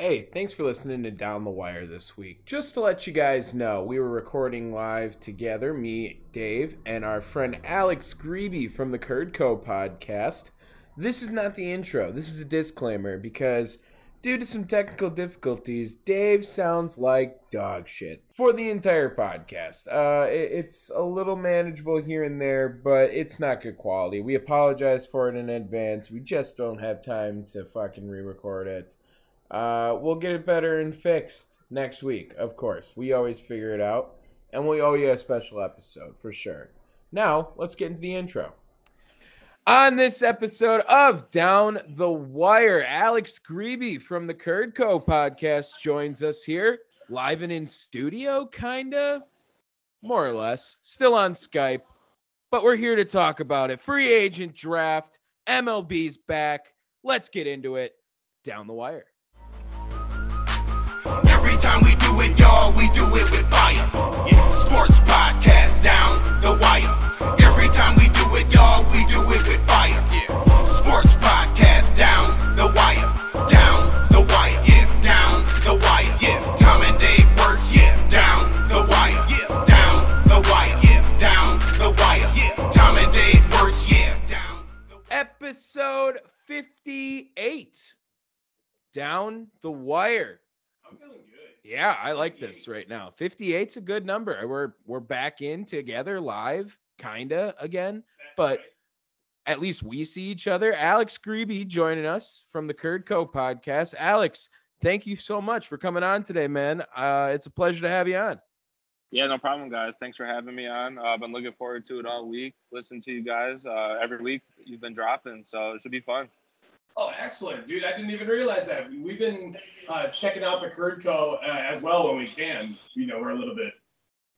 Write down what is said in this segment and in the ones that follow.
Hey, thanks for listening to Down the Wire this week. Just to let you guys know, we were recording live together, me, Dave, and our friend Alex Grebe from the Curdco podcast. This is not the intro, this is a disclaimer because due to some technical difficulties, Dave sounds like dog shit for the entire podcast. Uh, it, it's a little manageable here and there, but it's not good quality. We apologize for it in advance. We just don't have time to fucking re record it. Uh, we'll get it better and fixed next week, of course. We always figure it out. And we owe you a special episode for sure. Now, let's get into the intro. On this episode of Down the Wire, Alex Greeby from the Curdco podcast joins us here, live and in studio, kinda, more or less, still on Skype, but we're here to talk about it. Free agent draft, MLB's back. Let's get into it. Down the Wire. We do it, y'all, we do it with fire. Yeah, sports podcast down the wire. Every time we do it, y'all, we do it with fire. Yeah, sports podcast down the wire. Down the wire. Yeah, down the wire. Yeah, Tom and Dave works. Yeah, down the wire. Yeah, down the wire. Yeah, down the wire. Yeah, Tom and Dave works. Yeah, down the Episode 58. Down the Wire. I'm feeling good. Yeah, I like this right now. 58's a good number. We're we're back in together live, kinda again, That's but right. at least we see each other. Alex Greeby joining us from the Curdco podcast. Alex, thank you so much for coming on today, man. Uh, it's a pleasure to have you on. Yeah, no problem, guys. Thanks for having me on. Uh, I've been looking forward to it all week. Listen to you guys uh, every week. You've been dropping, so it should be fun. Oh, excellent, dude! I didn't even realize that. We- We've been uh, checking out the Curdco uh, as well when we can. You know, we're a little bit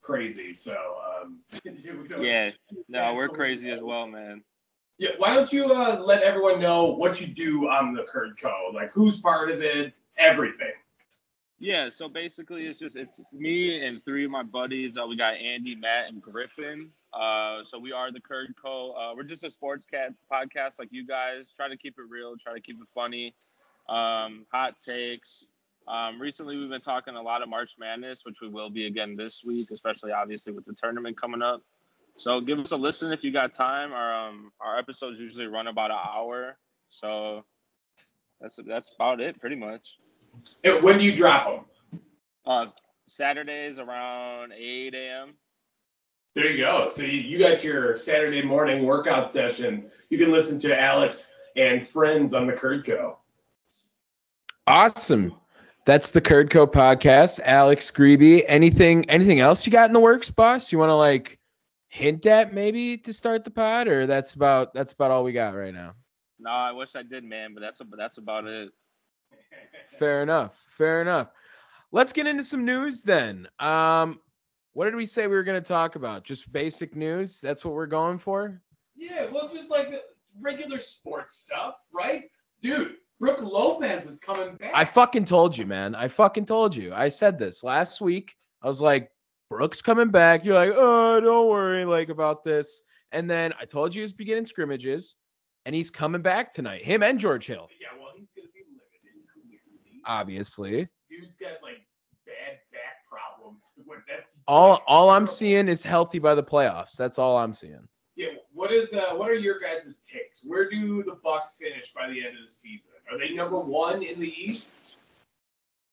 crazy, so um, Yeah, no, we're crazy as well, man. Yeah, why don't you uh, let everyone know what you do on the Curdco? Like, who's part of it? Everything. Yeah, so basically, it's just it's me and three of my buddies. Uh, we got Andy, Matt, and Griffin. Uh, so we are the Curd Co. Uh, we're just a sports cat podcast like you guys. Try to keep it real. Try to keep it funny. Um, hot takes. Um, recently, we've been talking a lot of March Madness, which we will be again this week, especially obviously with the tournament coming up. So give us a listen if you got time. Our um, our episodes usually run about an hour, so that's that's about it, pretty much. And when do you drop them? Uh, Saturdays around 8 a.m. There you go. So you, you got your Saturday morning workout sessions. You can listen to Alex and friends on the Curdco. Awesome. That's the Curdco podcast. Alex Grebe. Anything anything else you got in the works, boss? You want to like hint at maybe to start the pod, or that's about that's about all we got right now. No, I wish I did, man, but that's a, that's about it. Fair enough. Fair enough. Let's get into some news then. Um, what did we say we were going to talk about? Just basic news. That's what we're going for. Yeah, well, just like regular sports stuff, right? Dude, Brook Lopez is coming back. I fucking told you, man. I fucking told you. I said this last week. I was like, Brooks coming back. You're like, oh, don't worry, like about this. And then I told you he's beginning scrimmages, and he's coming back tonight. Him and George Hill, yeah, well, he's gonna be limited clearly. obviously. Dude's got like bad back problems. What that's All all I'm seeing is healthy by the playoffs. That's all I'm seeing. Yeah, what is uh what are your guys' takes? Where do the Bucks finish by the end of the season? Are they number one in the East?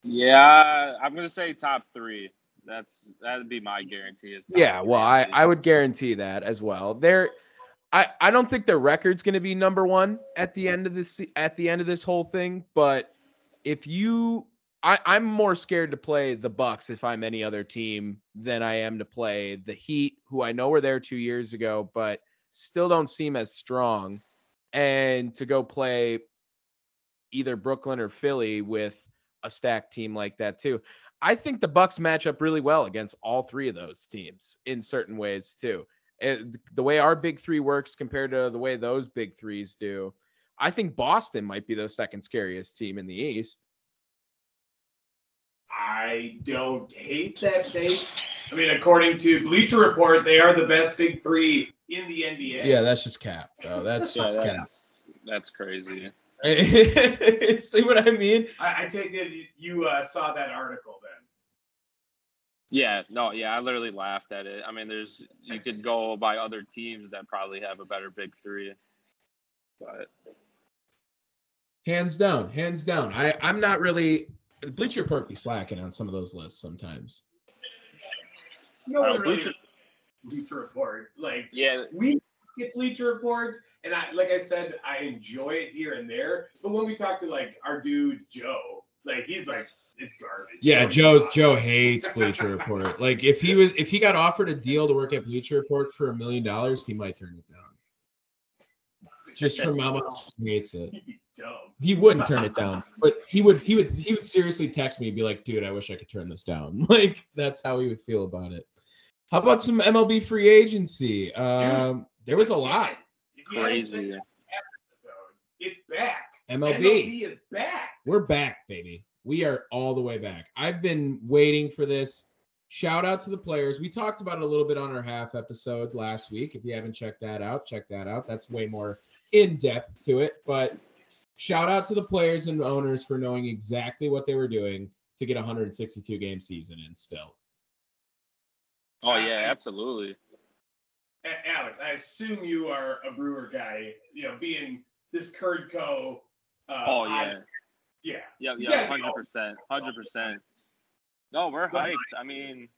Yeah, I'm gonna say top three. That's that'd be my guarantee. Is top Yeah, three well, I. I would guarantee that as well. They're I, I don't think their record's going to be number one at the end of this at the end of this whole thing. But if you, I, I'm more scared to play the Bucks if I'm any other team than I am to play the Heat, who I know were there two years ago, but still don't seem as strong, and to go play either Brooklyn or Philly with a stacked team like that too. I think the Bucks match up really well against all three of those teams in certain ways too. Eh, it- the way our big three works compared to the way those big threes do, I think Boston might be the second scariest team in the East. I don't hate that take. I mean, according to Bleacher Report, they are the best big three in the NBA. Yeah, that's just cap. Though. That's Yeah, just cap. that's that's crazy. See what I mean? I, I take it you- you uh, saw that article then. Yeah, no, yeah, I literally laughed at it. I mean, there's you could go by other teams that probably have a better big three, but Hands down, hands down. I I'm not really Bleacher Report be slacking on some of those lists sometimes. No Uh, one really Bleacher- Bleacher Report. Like yeah, we get Bleacher Report, and I like I said, I enjoy it here and there. But when we talk to like our dude Joe, like he's like, it's garbage. Yeah, Don't Joe's bother. Joe hates Bleacher Report. Like if he was if he got offered a deal to work at Bleacher Report for a million dollars, he might turn it down. Just from how much he hates it. He'd be dumb. He wouldn't turn it down, but he would he would he would seriously text me and be like, dude, I wish I could turn this down. Like that's how he would feel about it. How about some MLB free agency? Um there was a lot. If you hadn't crazy. episode, it's back. MLB. MLB is back. We're back, baby. We are all the way back. I've been waiting for this. Shout out to the players. We talked about it a little bit on our half episode last week. If you haven't checked that out, check that out. That's way more in depth to it. But shout out to the players and owners for knowing exactly what they were doing to get a 162 game season in still. oh yeah, absolutely. Alex, I assume you are a Brewer guy. You know, being this Curd Co. Uh, Oh odd- yeah, yeah. yeah, You yeah, gotta be hundred percent, hundred percent. No, we're But- hyped. I mean,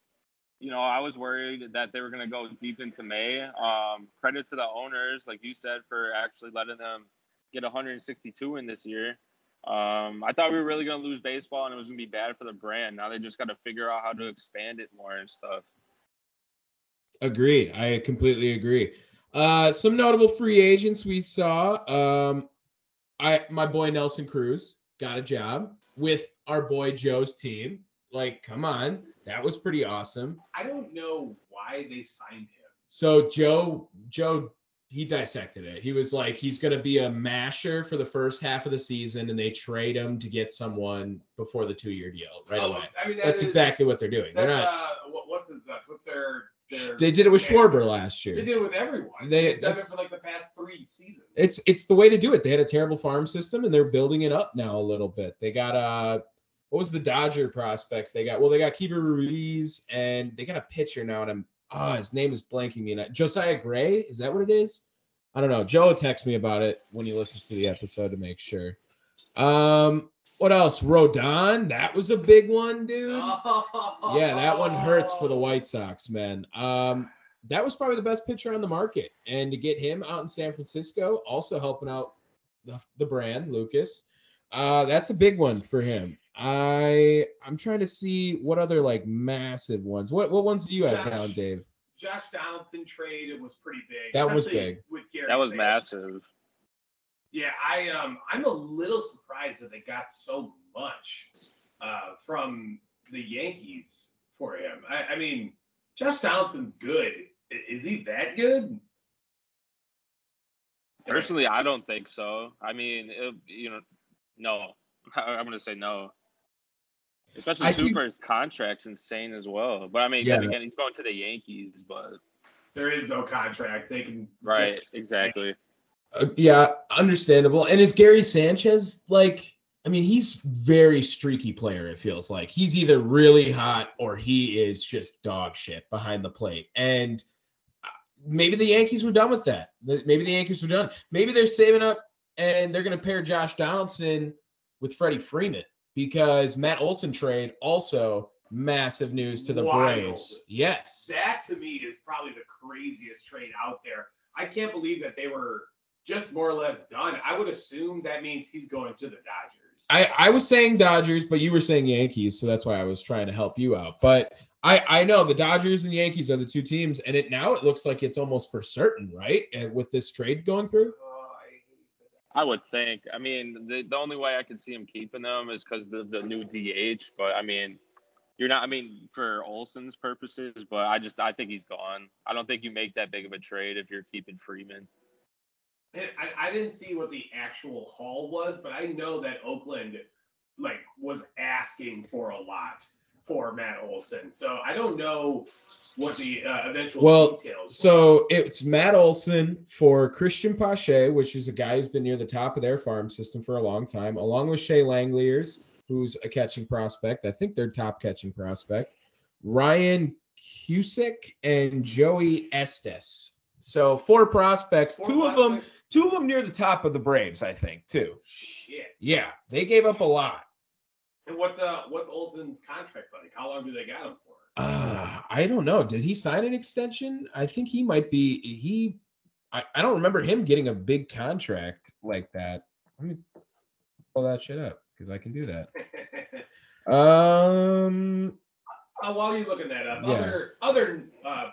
you know, I was worried that they were gonna go deep into May. Um, credit to the owners, like you said, for actually letting them get 162 in this year. Um, I thought we were really gonna lose baseball and it was gonna be bad for the brand. Now they just got to figure out how to expand it more and stuff. Agreed. I completely agree. Uh, some notable free agents we saw. Um, I my boy Nelson Cruz got a job with our boy Joe's team. Like, come on, that was pretty awesome. I don't know why they signed him. So Joe, Joe, he dissected it. He was like, he's going to be a masher for the first half of the season, and they trade him to get someone before the two-year deal right Oh, away. I mean, that That's is- exactly what they're doing. They're not. uh, what, what's his nuts? What's their, their? They did it with. Schwarber last year. They did it with everyone. They- They've done it for like the past three seasons. It's it's the way to do it. They had a terrible farm system, and they're building it up now a little bit. They got uh, what was the Dodger prospects? They got well, they got Keibert Ruiz, and they got a pitcher now, and I'm ah, his name is blanking me. now. Josiah Gray, is that what it is? I don't know. Joe will text me about it when he listens to the episode to make sure. Um, what else? Rodon, that was a big one, dude. Yeah, that one hurts for the White Sox, man. Um, that was probably the best pitcher on the market, and to get him out in San Francisco, also helping out the, the brand, Lucas. Uh, that's a big one for him. I I'm trying to see what other like massive ones. What what ones do you have Josh. down, Dave? Josh Donaldson trade it was pretty big. That was big. With That was Sanchez. massive. Yeah, I um I'm a little surprised that they got so much uh from the Yankees for him. I, I mean, Josh Donaldson's good. Is he that good? Personally, I don't think so. I mean, it, you know, no. I'm gonna say no. Especially I too think- contract's insane as well. But I mean, Yeah. again, he's going to the Yankees. But There is no contract. They can right, just- exactly. Uh, yeah, understandable. And is Gary Sanchez like? I mean, he's very streaky player. It feels like he's either really hot or he is just dog shit behind the plate. And uh, maybe the Yankees were done with that. Maybe the Yankees were done. Maybe they're saving up and they're going to pair Josh Donaldson with Freddie Freeman because Matt Olson trade also massive news to the Wild. Braves. Yes. that to me is probably the craziest trade out there. I can't believe that they were just more or less done. I would assume that means he's going to the Dodgers. I, I was saying Dodgers, but you were saying Yankees, so that's why I was trying to help you out. But I, I know the Dodgers and Yankees are the two teams, and it now it looks like it's almost for certain, right? And with this trade going through. Oh, I hate that. I would think. I mean, the, the only way I could see him keeping them is because the the new DH. But I mean, you're not. I mean, for Olson's purposes, but I just I think he's gone. I don't think you make that big of a trade if you're keeping Freeman. And I, I didn't see what the actual haul was, but I know that Oakland like was asking for a lot for Matt Olson. So I don't know what the uh, eventual Well, details. So it's Matt Olson for Cristian Pache, which is a guy who's been near the top of their farm system for a long time, along with Shea Langeliers, who's a catching prospect. I think they're top catching prospect. Ryan Cusick and Joey Estes. So four prospects. Four two of them, two of them near the top of the Braves, I think, too. Shit. Yeah, they gave up a lot. And what's uh what's Olson's contract buddy? How long do they got him for? Uh, I don't know. Did he sign an extension? I think he might be. He, I, I don't remember him getting a big contract like that. Let me pull that shit up because I can do that. Um, Uh, while you're looking that up, Yeah. other other uh,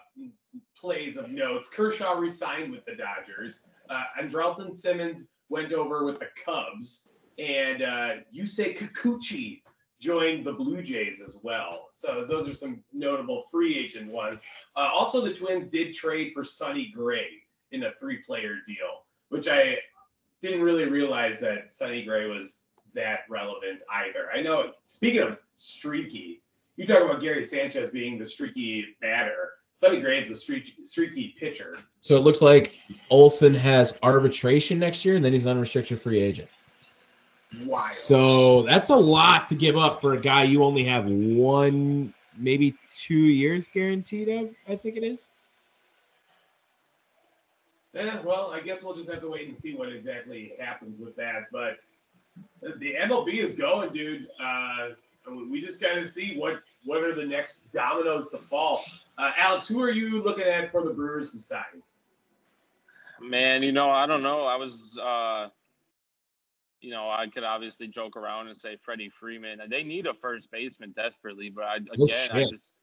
plays of notes. Kershaw resigned with the Dodgers. Uh, Andrelton Simmons went over with the Cubs, and uh, Yusei Kikuchi joined the Blue Jays as well. So those are some notable free agent ones. Uh, also, the Twins did trade for Sonny Gray in a three-player deal, which I didn't really realize that Sonny Gray was that relevant either. I know. Speaking of streaky, you talk about Gary Sanchez being the streaky batter. Sonny Gray is the streaky, streaky pitcher. so it looks like Olson has arbitration next year, and then he's an unrestricted free agent. Wild. So that's a lot to give up for a guy you only have one, maybe two years guaranteed of. I think it is. Eh, well, I guess we'll just have to wait and see what exactly happens with that. But the MLB is going, dude. Uh, we just got to see what what are the next dominoes to fall. Uh, Alex, who are you looking at for the Brewers to sign? Man, you know, I don't know. I was, uh, you know, I could obviously joke around and say Freddie Freeman. They need a first baseman desperately, but I, again, I just,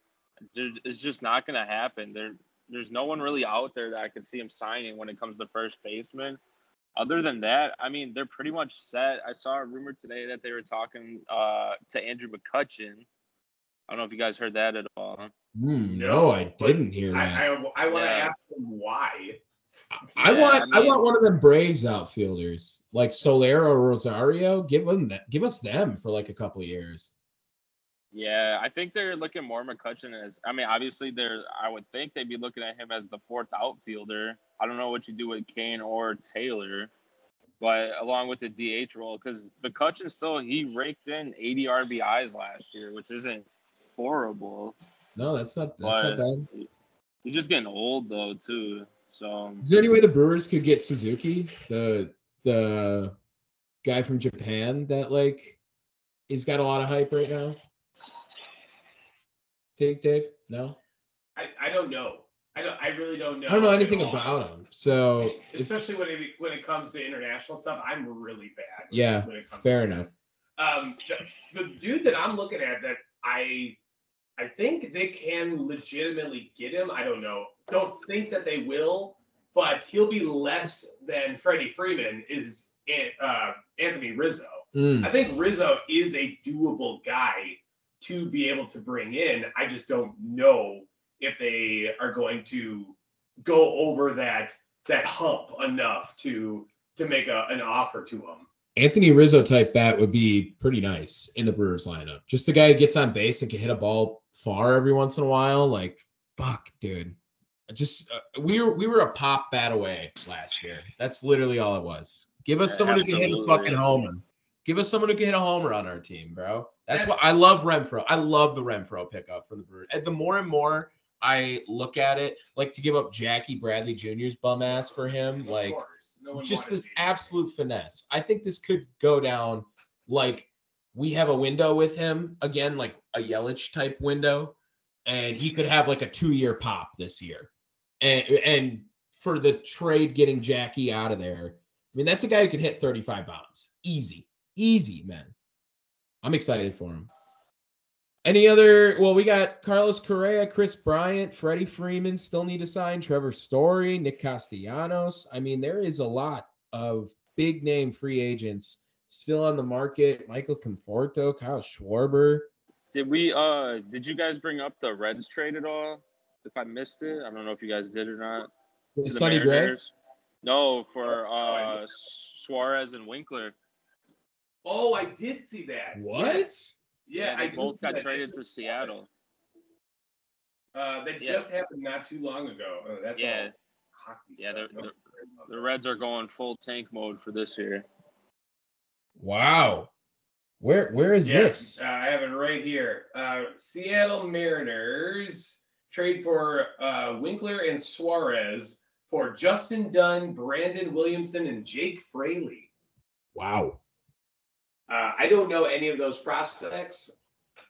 it's just not going to happen. There, there's no one really out there that I could see him signing when it comes to first baseman. Other than that, I mean, they're pretty much set. I saw a rumor today that they were talking uh, to Andrew McCutchen. I don't know if you guys heard that at all. Hmm, No, no, I didn't hear that. I I, I want to Yeah. ask them why. I Yeah, want I I, want one of them Braves outfielders like Solero Rosario. Give them that. Give us them for like a couple of years. Yeah, I think they're looking more McCutchen as. I mean, obviously, they're. I would think they'd be looking at him as the fourth outfielder. I don't know what you do with Cain or Taylor, but along with the DH role, because McCutchen still he raked in 80 RBIs last year, which isn't horrible. No, that's not that's not bad. he's just getting old though too. So Is there any way the Brewers could get Suzuki, the the guy from Japan that like he's got a lot of hype right now? Think Dave? No, I, I don't know. I don't. I really don't know. I don't know anything all. about him. So Especially when it when it comes to international stuff, I'm really bad. Yeah, when it comes fair enough. Um, the, the dude that I'm looking at that I I think they can legitimately get him. I don't know. Don't think that they will, but he'll be less than Freddie Freeman is uh, Anthony Rizzo. Mm, I think Rizzo is a doable guy to be able to bring in. I just don't know if they are going to go over that that hump enough to to make a, an offer to him. Anthony Rizzo type bat would be pretty nice in the Brewers lineup. Just the guy who gets on base and can hit a ball far every once in a while. Like, fuck, dude. Just uh, we were we were a pop bat away last year. That's literally all it was. Give us Yeah, someone who can hit a fucking homer. Give us someone who can hit a homer on our team, bro. That's That- what I love Renfroe. I love the Renfroe pickup from the Brewers. And the more and more I look at it, like to give up Jackie Bradley Jr.'s bum ass for him, like. No just this absolute finesse. I think this could go down like we have a window with him again, like a Yelich type window, and he could have like a two year pop this year. And and for the trade getting Jackie out of there, I mean that's a guy who can hit 35 bombs. Easy. Easy, man. I'm excited for him. Any other? Well, we got Carlos Correa, Kris Bryant, Freddie Freeman still need to sign. Trevor Story, Nick Castellanos. I mean, there is a lot of big name free agents still on the market. Michael Conforto, Kyle Schwarber. did we? Uh, did you guys bring up the Reds trade at all? If I missed it, I don't know if you guys did or not. To the Sonny Gray. Mariners? No, for I uh Suarez and Winkler. Oh, I did see that. What? Yes. Yeah, they I both got that. traded to Seattle. Uh, that Yeah. just happened not too long ago. Uh, that's Yeah. all hockey Yeah, stuff. they're- No one's The. Reds are going full tank mode for this year. Wow. Where where is Yeah, this? Uh, I have it right here. Uh, Seattle Mariners trade for uh, Winkler and Suarez for Justin Dunn, Brandon Williamson, and Jake Fraley. Wow. Uh, I don't know any of those prospects.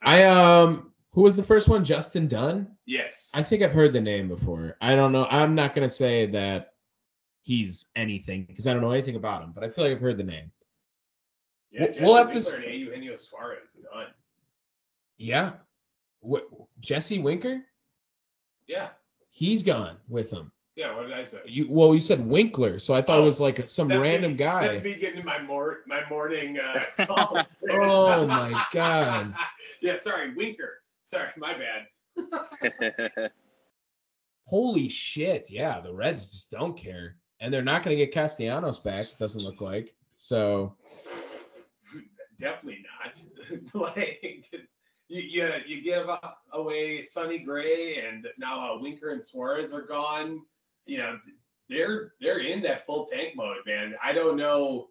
I um who was the first one? Justin Dunn? Yes. I think I've heard the name before. I don't know. I'm not gonna say that he's anything because I don't know anything about him, but I feel like I've heard the name. yeah, we'll- Jesse we'll have to Winkler s- and Eugenio Suarez done. Yeah. What Jesse Winker? Yeah. He's gone with him. Yeah. What did I say? You well, you said Winkler, so I thought it Oh, was like some random me, guy. That's me getting my mor- my morning uh, calls. Oh my god. yeah. Sorry, Winker. Sorry, my bad. Holy shit. Yeah, the Reds just don't care. And they're not going to get Castellanos back, it doesn't look like. So, Definitely not. like you, you, you give up away Sonny Gray, and now uh, Winker and Suarez are gone. You know, they're they're in that full tank mode, man. I don't know.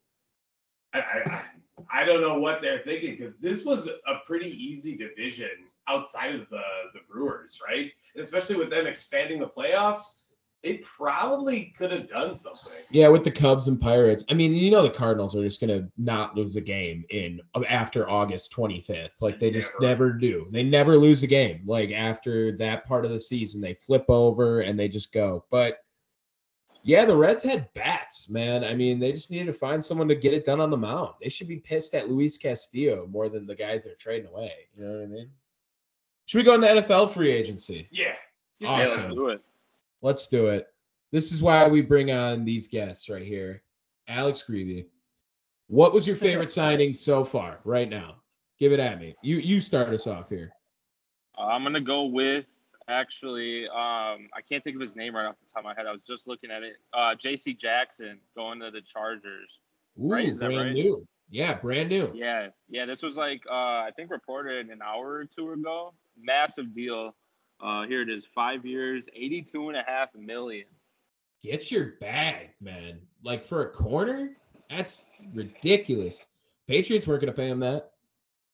I I, I- I don't know what they're thinking because this was a pretty easy division outside of the the Brewers, right? And especially with them expanding the playoffs, they probably could have done something. yeah, with the Cubs and Pirates. I mean, you know the Cardinals are just going to not lose a game in after August 25th. Like they just Never. never do. They never lose a game. Like after that part of the season, they flip over and they just go. But yeah, the Reds had bats, man. I mean, they just needed to find someone to get it done on the mound. They should be pissed at Luis Castillo more than the guys they're trading away. You know what I mean? Should we go in the NFL free agency? Yeah. yeah, Awesome. let's do it. Let's do it. This is why we bring on these guests right here. Alex Greevy. What was your favorite signing so far, right now? Give it at me. You you start us off here. Uh, I'm gonna go with actually. Um, I can't think of his name right off the top of my head. I was just looking at it. Uh, J.C. Jackson going to the Chargers. Ooh, Right, is that brand right? new. Yeah, brand new. Yeah, yeah. This was like uh, I think reported an hour or two ago. Massive deal. Uh, here it is. Five years, 82 and a half million. Get your bag, man. Like for a corner, that's ridiculous. Patriots weren't going to pay him that.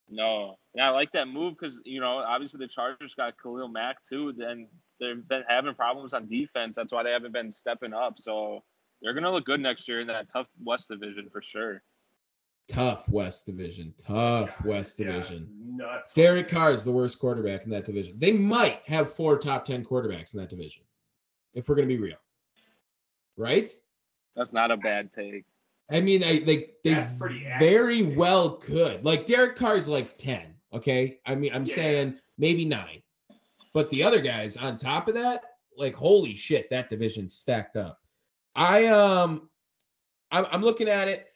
No, and I like that move because you know obviously the Chargers got Khalil Mack too. Then they've been having problems on defense. That's why they haven't been stepping up. So they're gonna look good next year in that tough West Division for sure. Tough West Division. Tough West Yeah, Division. Nuts. Derek Carr is the worst quarterback in that division. They might have four top 10 quarterbacks in that division, if we're going to be real. Right? That's not a bad take. I mean, I, they they That's pretty very too. well could. Like Derek Carr is like 10. Okay. I mean, I'm Yeah. saying maybe nine. But the other guys on top of that, like holy shit, that division's stacked up. I um I'm, I'm looking at it.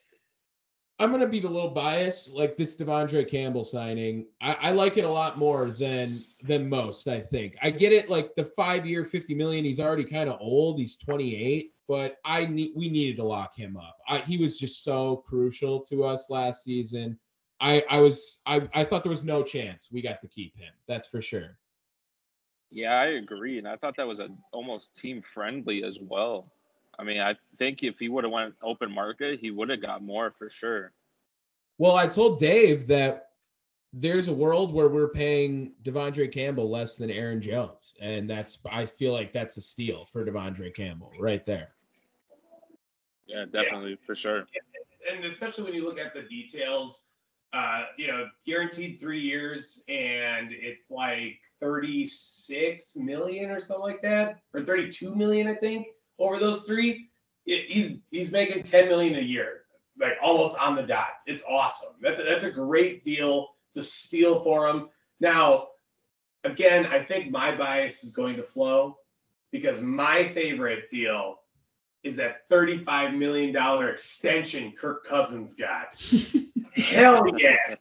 I'm gonna be a little biased, like this De'Vondre Campbell signing. I, I like it a lot more than than most. I think I get it. Like the five year, fifty million. He's already kind of old. He's 28, but I need we needed to lock him up. I, he was just so crucial to us last season. I I was I I thought there was no chance we got to keep him. That's for sure. Yeah, I agree, and I thought that was a almost team friendly as well. I mean, I think if he would have went open market, he would have got more for sure. Well, I told Dave that there's a world where we're paying De'Vondre Campbell less than Aaron Jones, and that's I feel like that's a steal for De'Vondre Campbell right there. Yeah, definitely for sure. and especially when you look at the details, uh, you know, guaranteed three years, and it's like 36 million or something like that, or 32 million, I think, over those three. It, he's he's making 10 million a year, like almost on the dot. It's awesome. That's a, that's a great deal. It's a steal for him. Now, again, I think my bias is going to flow because my favorite deal is that $35 million extension Kirk Cousins got. Hell yes.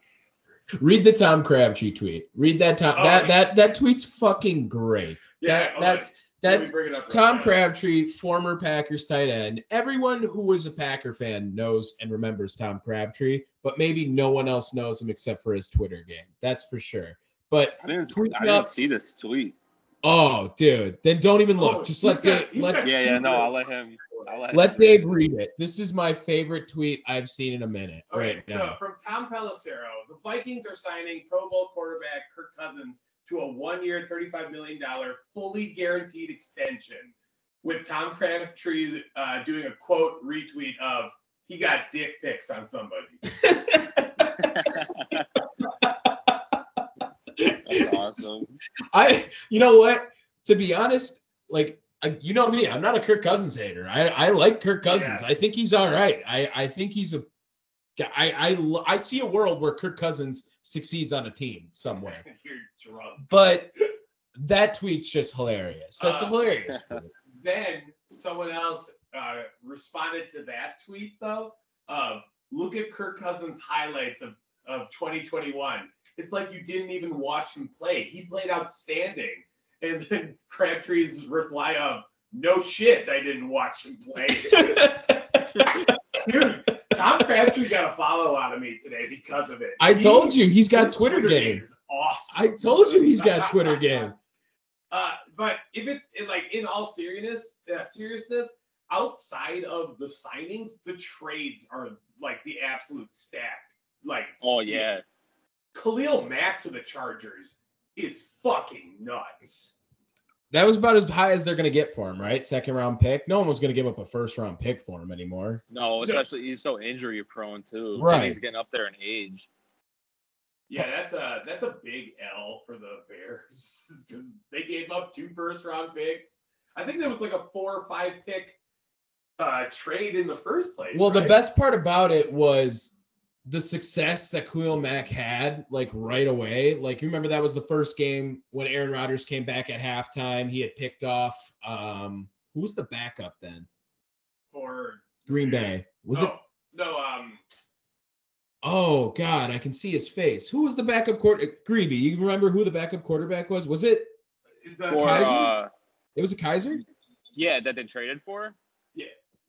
Read the Tom Crabtree tweet. Read that Tom Oh. that that that tweet's fucking great. Yeah, that oh, okay. that's Let me That bring it up real Tom quick. Crabtree, former Packers tight end. Everyone who was a Packer fan knows and remembers Tom Crabtree, but maybe no one else knows him except for his Twitter game. That's for sure. But I didn't. I didn't see this tweet. oh, dude, then don't even look. Oh, Just he's let got- Dave let, got Yeah, yeah. No, I'll let him. I'll let. let Dave read it. This is my favorite tweet I've seen in a minute. Okay, right so from Tom Pelissero, the Vikings are signing Pro Bowl quarterback Kirk Cousins to a one-year, $35 million fully guaranteed extension, with Tom Crabtree uh, doing a quote retweet of "He got dick pics on somebody." That's awesome. I, you know what? To be honest, like I- you know me, I'm not a Kirk Cousins hater. I, I like Kirk Cousins. I think he's all right. I, I think he's a I, I I see a world where Kirk Cousins succeeds on a team somewhere, You're drunk. but that tweet's just hilarious. That's Uh, hilarious. Then someone else uh, responded to that tweet though of look at Kirk Cousins highlights of, of 2021. It's like you didn't even watch him play. He played outstanding. And then Crabtree's reply of no shit, I didn't watch him play. Dude, Tom Crabtree got a follow out of me today because of it. I He- told you he's got his Twitter, game. is awesome. I told you he's got Twitter game. Uh, but if it, it like in all seriousness, uh, seriousness, outside of the signings, the trades are like the absolute stack. Like, Oh yeah. Khalil Mack to the Chargers is fucking nuts. That was about as high as they're gonna get for him, right? Second round pick. No one was gonna give up a first round pick for him anymore. No, especially he's so injury prone too. Right. And he's getting up there in age. Yeah, that's a that's a big L for the Bears because they gave up two first round picks. I think there was like a four or five pick uh, trade in the first place. Well, the best part about it was the success that Khalil Mack had, like right away. Like you remember that was the first game when Aaron Rodgers came back at halftime. He had picked off um who was the backup then? for Green Bay. Was it oh, no um Oh God, I can see his face. Who was the backup quarter? Greeby. You remember who the backup quarterback was? Was it? For Kizer? uh, It was a Kizer. yeah, that they traded for.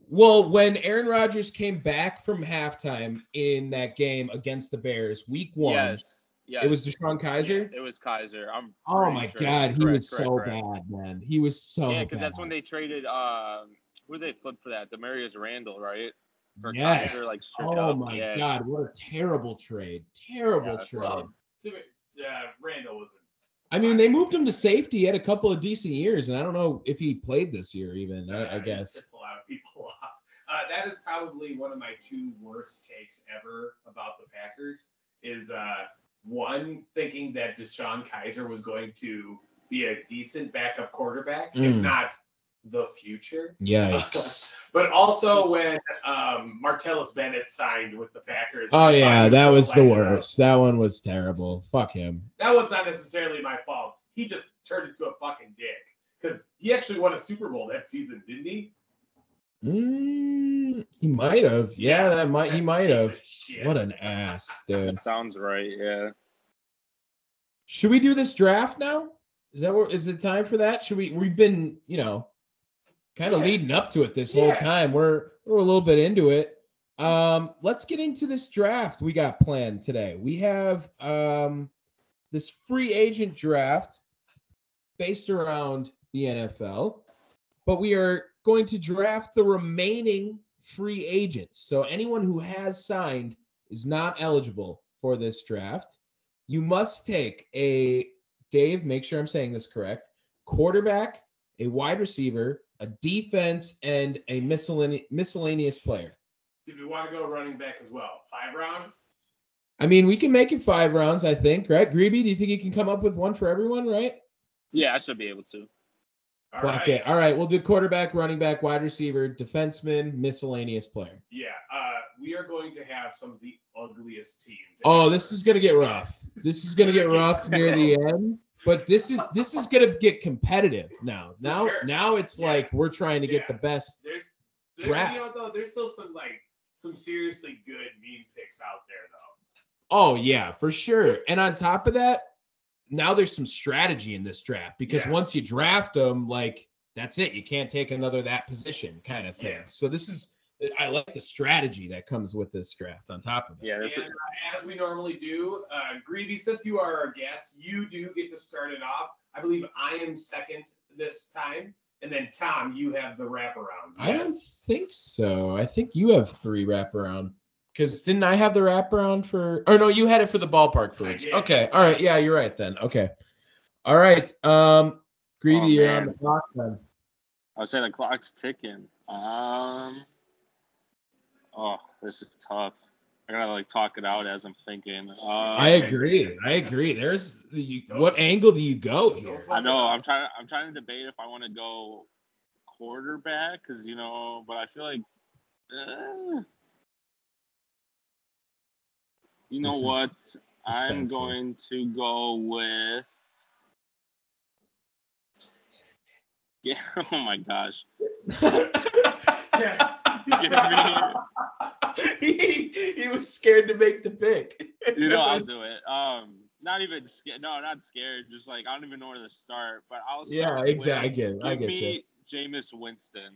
Well, when Aaron Rodgers came back from halftime in that game against the Bears, Week One, Yes. Yeah. it was DeShone Kizer. Yes, it was Kizer. I'm. oh my sure. God, he Correct, was correct, so correct. bad, man. He was so Yeah, because that's when they traded. Um, who did they flip for that? Damarious Randall, right? For Yes. Kizer, like Oh up. my yeah. God, what a terrible trade! Terrible Yeah, trade. well, to be- uh, Randall was I mean, they moved him to safety. He had a couple of decent years, and I don't know if he played this year even. I, I Uh, guess. It's a lot of people off. Uh, that is probably one of my two worst takes ever about the Packers. Is uh, one thinking that DeShone Kizer was going to be a decent backup quarterback, if Mm. not the future. Yikes! But also when um, Martellus Bennett signed with the Packers. oh yeah, that was the light it worst. That one was terrible. Fuck him. That one's not necessarily my fault. He just turned into a fucking dick because he actually won a Super Bowl that season, didn't he? Mm, he might have. Yeah, that might. He might have. What an ass, dude. That sounds right. Yeah. Should we do this draft now? Is that what? Is it time for that? Should we? We've been, you know, kind of Yeah. leading up to it this whole time. We're we're a little bit into it. Um, let's get into this draft we got planned today. We have um this free agent draft based around the NFL, but we are going to draft the remaining free agents. So anyone who has signed is not eligible for this draft. You must take a Dave, make sure I'm saying this correct. Quarterback, a wide receiver, a defense, and a miscellaneous miscellaneous player. Did we want to go running back as well? Five round? I mean, we can make it five rounds, I think, right? Greeby, do you think you can come up with one for everyone, right? Yeah, I should be able to. All Fuck right. it. All right, we'll do quarterback, running back, wide receiver, defenseman, miscellaneous player. Yeah, uh, we are going to have some of the ugliest teams. Oh, this is gonna get rough. This is gonna get rough near the end. But this is this is gonna get competitive now. Now sure. now it's Yeah. like we're trying to get Yeah. the best. There's, there, Draft. you know, though, there's still some like some seriously good meme picks out there, though. Oh yeah, for sure. And on top of that, now there's some strategy in this draft because Yeah. once you draft them, like that's it. You can't take another that position kind of thing. So this is I like the strategy that comes with this draft on top of it. Yeah, And uh, as we normally do, uh, Greavy, since you are our guest, you do get to start it off. I believe I am second this time, and then Tom, you have the wraparound. I don't think so. I think you have three wraparound. Because didn't I have the wraparound for? Or no, you had it for the ballpark I foods. Okay, all right, yeah, you're right then. Okay, all right. Um, Greedy, Oh, you're on man. the clock then. I would say the clock's ticking. Um, oh, this is tough. I gotta like talk it out as I'm thinking. Uh, I agree. I agree. There's the, you, what angle do you go here? I know. I'm trying. I'm trying to debate if I want to go quarterback because you know, but I feel like, uh, you know This what? I'm going to go with. Yeah. Oh my gosh. Yeah. Give me- he, he was scared to make the pick. You know, I'll do it. Um, not even scared. No, not scared. Just like I don't even know where to start. But I'll. yeah, exactly. I get it. I Give get you. Jameis Winston.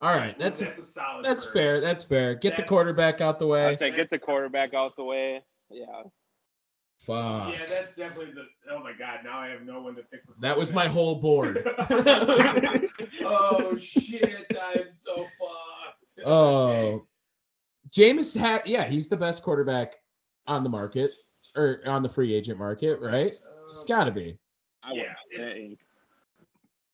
All right, that's that's a solid. that's first. fair. That's fair. Get the quarterback out the way. I say get the quarterback out the way. Yeah. Fuck. Yeah, that's definitely the. Oh my God! Now I have no one to pick. For That was my whole board. oh shit! I'm so fucked. Okay. Oh, Jameis had yeah, he's the best quarterback on the market or on the free agent market, right? It's um, got to be. I would Yeah. think.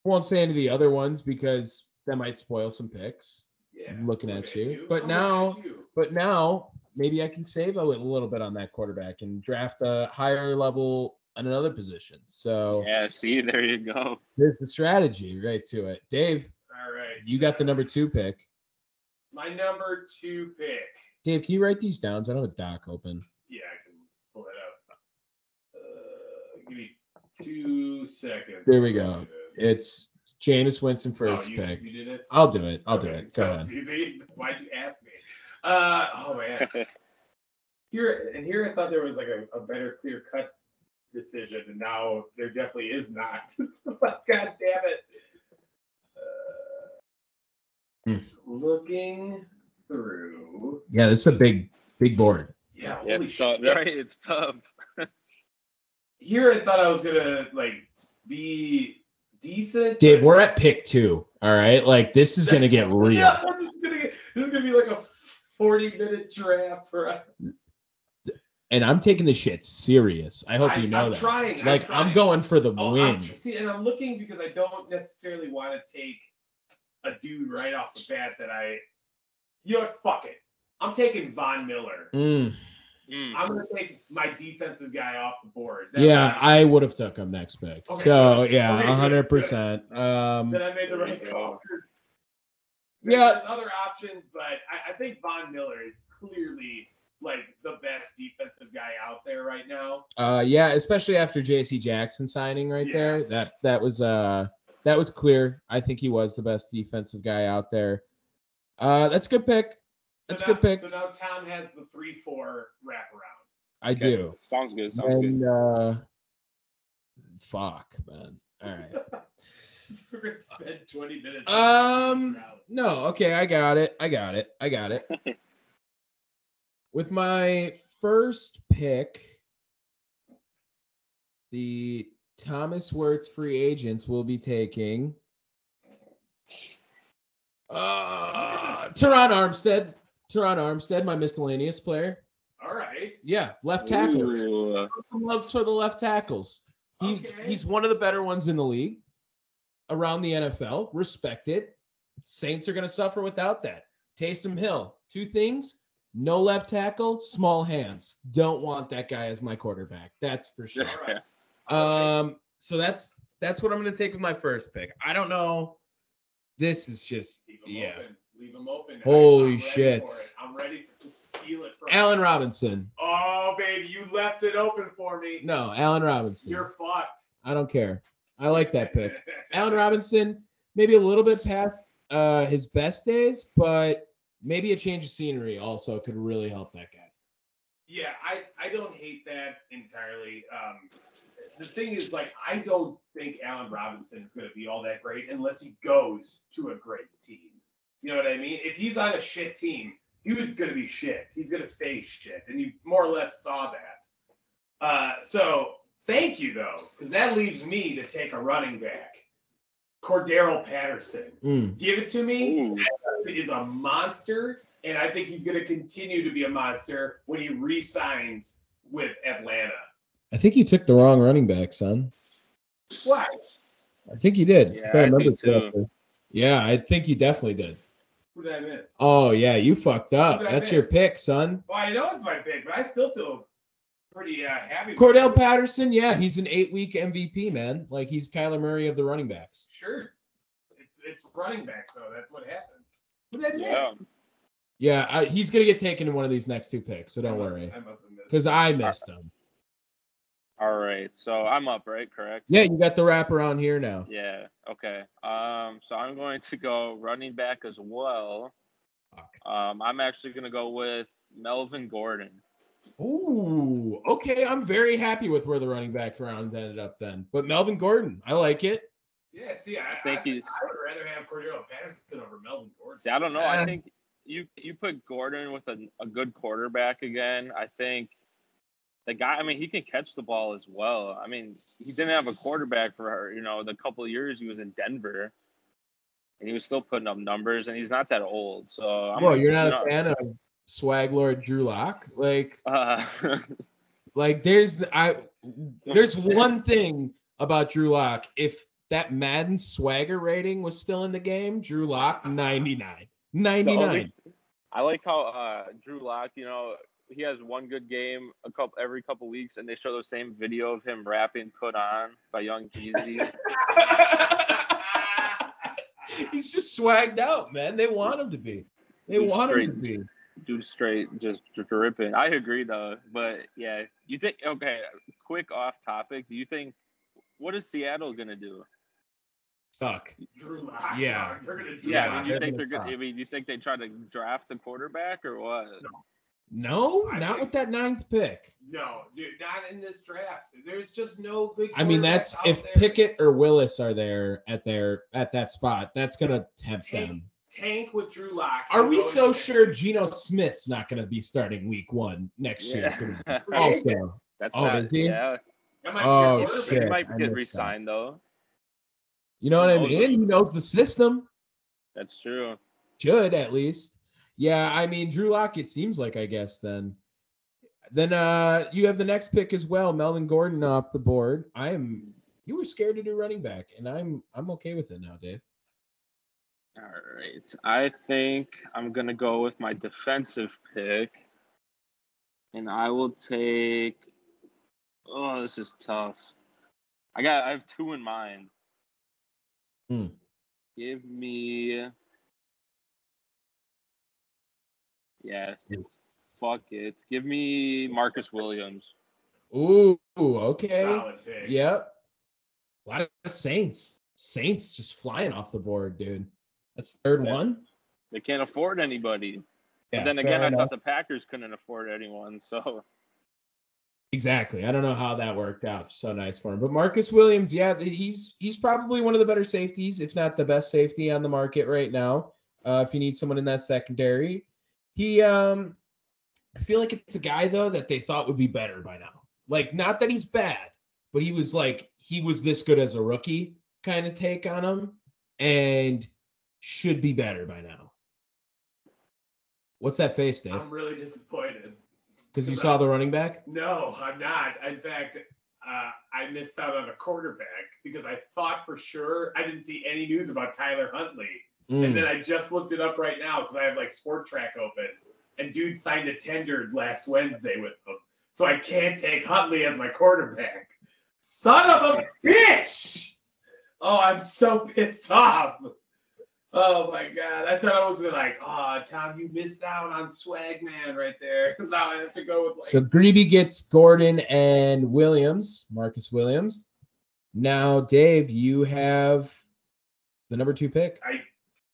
Won't say any of the other ones because that might spoil some picks. yeah, I'm looking look at you. But I'm now- you. But now maybe I can save a little, little bit on that quarterback and draft a higher level on another position. So Yeah. See, there you go. there's the strategy right to it. Dave, All right. you got the number two pick. My number two pick. Dave, can you write these down? 'Cause I don't have a doc open. Yeah, I can pull it up. Uh, give me two seconds. There we go. It's Jameis Winston Oh, first you, pick. You did it. I'll do it. I'll do it. Go that ahead. Easy. Why'd you ask me? Uh, oh man. Here and here, I thought there was like a, a better clear cut decision, and now there definitely is not. God damn it! Hmm. Looking through, Yeah, that's a big, big board. yeah, Yeah, holy it's tough. Right? It's tough. Here, I thought I was gonna like be decent. Dave, we're at pick two. All right. Like this is gonna get real. Yeah, this is gonna get- this is gonna be like a forty-minute draft for us. And I'm taking this shit serious. I hope I- you know I'm that. trying, I'm Like I'm, going for the Oh, win. I'm, tr- see, and I'm looking because I don't necessarily want to take a dude right off the bat that I, you know what? Fuck it. I'm taking Von Miller. Mm, Mm. I'm gonna take my defensive guy off the board. That's yeah, I would have took him next pick. Okay, so good. yeah, Okay, hundred percent. Um, then I made the right call. There's, Yeah. there's other options, but I, I think Von Miller is clearly like the best defensive guy out there right now. uh, yeah, especially after J.C. Jackson signing right Yeah. there. That that was uh that was clear. I think he was the best defensive guy out there. Uh, that's a good pick. So That's a good pick. So now Tom has the three-four wraparound. I Okay. do. Sounds good. Sounds good. Uh, fuck, man. All right. We're gonna spend 20 minutes. Um, No, okay, I got it. I got it. I got it. With my first pick, the Thomas Wirtz free agents will be taking uh Terron Armstead. Terron Armstead, my miscellaneous player. All right. Yeah, left tackles. Ooh. Love for the left tackles. He's Okay. he's one of the better ones in the league around the NFL. Respected. Saints are going to suffer without that. Taysom Hill, two things: no left tackle, small hands. Don't want that guy as my quarterback. That's for sure. Um, so that's that's what I'm going to take with my first pick. I don't know. This is just Leave yeah. open. Leave him open. Holy I'm shit. I'm ready to steal it from Allen Robinson. Oh, baby, you left it open for me. No, Allen Robinson. You're fucked. I don't care. I like that pick. Allen Robinson, maybe a little bit past uh, his best days, but maybe a change of scenery also could really help that guy. Yeah, I, I don't hate that entirely. Um, the thing is, like, I don't think Allen Robinson is going to be all that great unless he goes to a great team. You know what I mean? If he's on a shit team, he was going to be shit. He's going to stay shit, and you more or less saw that. Uh, so thank you though, because that leaves me to take a running back, Cordero Patterson. Mm. Give it to me. Ooh. That is a monster, and I think he's going to continue to be a monster when he re-signs with Atlanta. I think you took the wrong running back, son. What? I think you did. Yeah, I I remember think Yeah, I think you definitely did. Who did I miss? Oh yeah, you fucked up. Who did I That's your pick, son. Well, I know it's my pick, but I still feel pretty uh, happy. Cordell. Patterson, yeah, he's an eight-week MVP, man. Like he's Kyler Murray of the running backs. Sure. It's it's running back, so that's what happens. Who did I miss? Yeah. Yeah, I, he's gonna get taken in one of these next two picks, so don't worry. I must have missed. Because I missed him. All right. So I'm up, right? Correct. Yeah, you got the wrap around here now. Yeah. Okay. Um. So I'm going to go running back as well. Um. I'm actually going to go with Melvin Gordon. Ooh, okay. I'm very happy with where the running back round ended up then. But Melvin Gordon, I like it. Yeah, see, I, think I, he's- I would rather have Cordarrelle Patterson over Melvin Gordon. See, I don't know. Uh, I think you you put Gordon with a, a good quarterback again. I think the guy. I mean, he can catch the ball as well. I mean, he didn't have a quarterback for you know the couple of years he was in Denver, and he was still putting up numbers. And he's not that old, so I'm. Well, you're not a fan of swag lord Drew Lock. Like, Uh, like there's I there's one thing about Drew Lock. If that Madden swagger rating was still in the game, Drew Lock 99. 99. I like how uh, Drew Lock, you know, he has one good game a couple every couple weeks, and they show the same video of him rapping "Put On" by Young Jeezy. He's just swagged out, man. They want him to be. They Dude, want him to straight- be. Dude, straight just dripping. I agree though, but yeah, you think okay? Quick off topic. Do you think what is Seattle gonna do? Suck. Drew Lock. Yeah. They're gonna do Yeah, Yeah, I mean, you they're think gonna they're gonna? I mean, you think they try to draft a quarterback or what? No, I not think- with that ninth pick. No, dude, not in this draft. There's just no good. I mean, that's if there. Pickett or Willis are there at their at that spot, that's gonna tempt Take- them. tank with Drew Lock. Are we so into- sure Geno Smith's not gonna be starting week one next year? Yeah, Also, that's Oh, not. Yeah, That might be Oh, shit. he might I get missed that. re-signed though. you know what I mean? what- He knows the system. That's true. Should at least. Yeah, I mean Drew Lock. It seems like I guess then. Then uh you have the next pick as well, Melvin Gordon off the board. I am. You were scared to do running back, and I'm I'm okay with it now, Dave. All right. I think I'm going to go with my defensive pick. And I will take. Oh, this is tough. I got. I have two in mind. Hmm. Give me. Yeah. Fuck it. Give me Marcus Williams. Ooh, okay. Solid pick. Yep. A lot of Saints. Saints just flying off the board, dude. That's the third Yeah. one. They can't afford anybody. Yeah, but then fair again, I thought the Packers couldn't afford anyone. So Exactly. I don't know how that worked out so nice for him. But Marcus Williams, yeah, he's he's probably one of the better safeties, if not the best safety on the market right now. Uh, if you need someone in that secondary, he um, I feel like it's a guy though that they thought would be better by now. Like, not that he's bad, but he was like he was this good as a rookie kind of take on him, and should be better by now. What's that face, Dave? I'm really disappointed. Because you saw the running back. No, I'm not. In fact, uh, I missed out on a quarterback because I thought for sure I didn't see any news about Tyler Huntley. Mm. And then I just looked it up right now because I have like Spotrac open. And dude signed a tender last Wednesday with them. So I can't take Huntley as my quarterback. Son of a bitch! Oh, I'm so pissed off. Oh my god. I thought I was gonna like, oh Tom, you missed out on swag man right there. now I have to go with like So Greeby gets Gordon and Williams, Marcus Williams. Now, Dave, you have the number two pick. I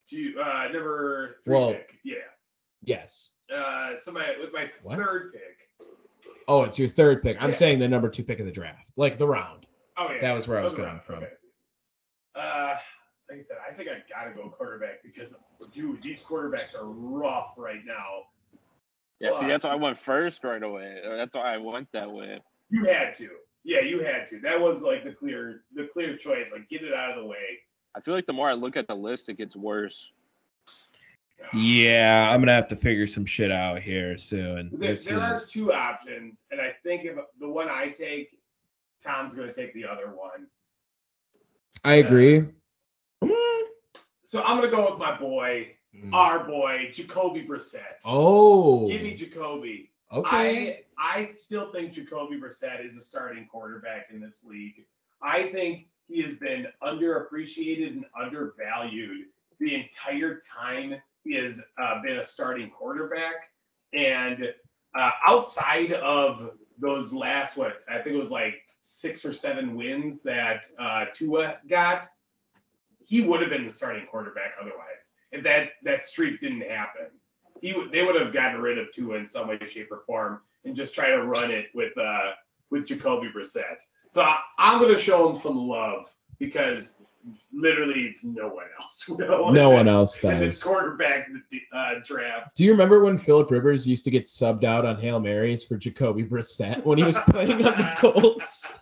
do uh number three Well- pick. Yeah. Yes. Uh so my with my What? third pick, Oh, it's your third pick. I'm Yeah. saying the number two pick of the draft, like the round. Oh yeah, That was where I was Okay, going from. okay. Uh, like I said, I think I gotta go quarterback because, dude, these quarterbacks are rough right now. Yeah, see, that's why I went first right away. That's why I went that way. You had to, yeah, you had to. That was like the clear, the clear choice. Like, get it out of the way. I feel like the more I look at the list, it gets worse. Yeah, I'm gonna have to figure some shit out here soon. There, there are two options, and I think if the one I take, Tom's gonna take the other one. I agree. Uh, so I'm gonna go with my boy, hmm. our boy, Jacoby Brissett. Oh, Give me Jacoby. okay. I I still think Jacoby Brissett is a starting quarterback in this league. I think he has been underappreciated and undervalued the entire time he has uh, been a starting quarterback. And uh, outside of those last, what I think it was like six or seven wins that uh, Tua got, he would have been the starting quarterback otherwise. If that that streak didn't happen, he would they would have gotten rid of Tua in some way, shape, or form, and just try to run it with uh with Jacoby Brissett. So I, I'm going to show him some love because literally no one else will. No one else in this quarterback uh, draft. Do you remember when Philip Rivers used to get subbed out on Hail Marys for Jacoby Brissett when he was playing on the Colts?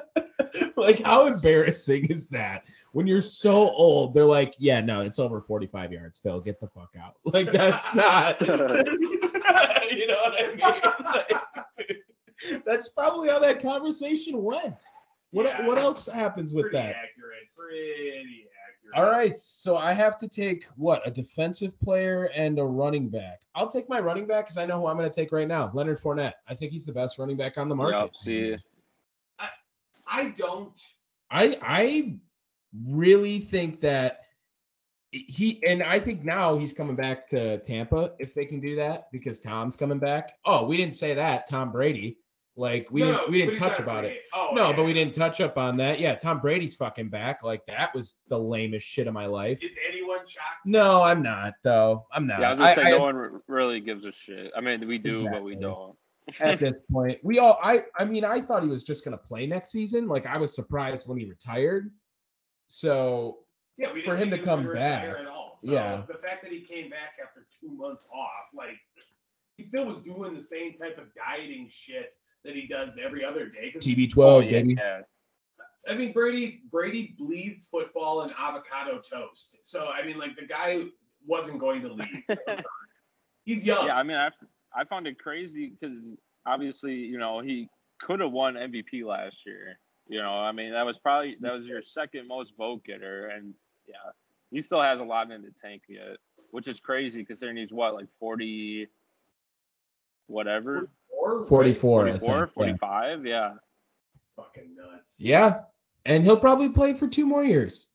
like, how embarrassing is that? When you're so old, they're like, yeah, no, it's over 45 yards, Phil. Get the fuck out. Like, that's not. you know what I mean? Like, that's probably how that conversation went. What, Yeah. what else happens with that? pretty that? accurate. Pretty accurate. All right, so I have to take what a defensive player and a running back. I'll take my running back because I know who I'm going to take right now, Leonard Fournette. I think he's the best running back on the market. Yup, see, I don't. I I really think that he and I think now he's coming back to Tampa if they can do that because Tom's coming back. Oh, we didn't say that Tom Brady. Like we No, didn't we didn't touch not about it. Oh, No, yeah. but we didn't touch up on that. Yeah, Tom Brady's fucking back. Like that was the lamest shit of my life. Is anyone shocked? No, I'm not though. I'm not. yeah, I was gonna say I- no one really gives a shit. I mean, we do, but we don't. at this point. We all I I mean I thought he was just gonna play next season. Like I was surprised when he retired. So Yeah, we For him to come back, At all. So yeah. The fact that he came back after two months off, like he still was doing the same type of dieting shit that he does every other day. TB12, Oh, yeah, baby. yeah. I mean, Brady Brady bleeds football and avocado toast. So I mean, like the guy wasn't going to leave. He's young. Yeah, I mean, I, I found it crazy because obviously, you know, he could have won MVP last year. You know, I mean, that was probably that was your second most vote getter, and yeah, he still has a lot in the tank yet, which is crazy considering he's what like forty, whatever, Or 44, I 44, think. Yeah. 45, yeah. Fucking nuts. yeah. And he'll probably play for two more years.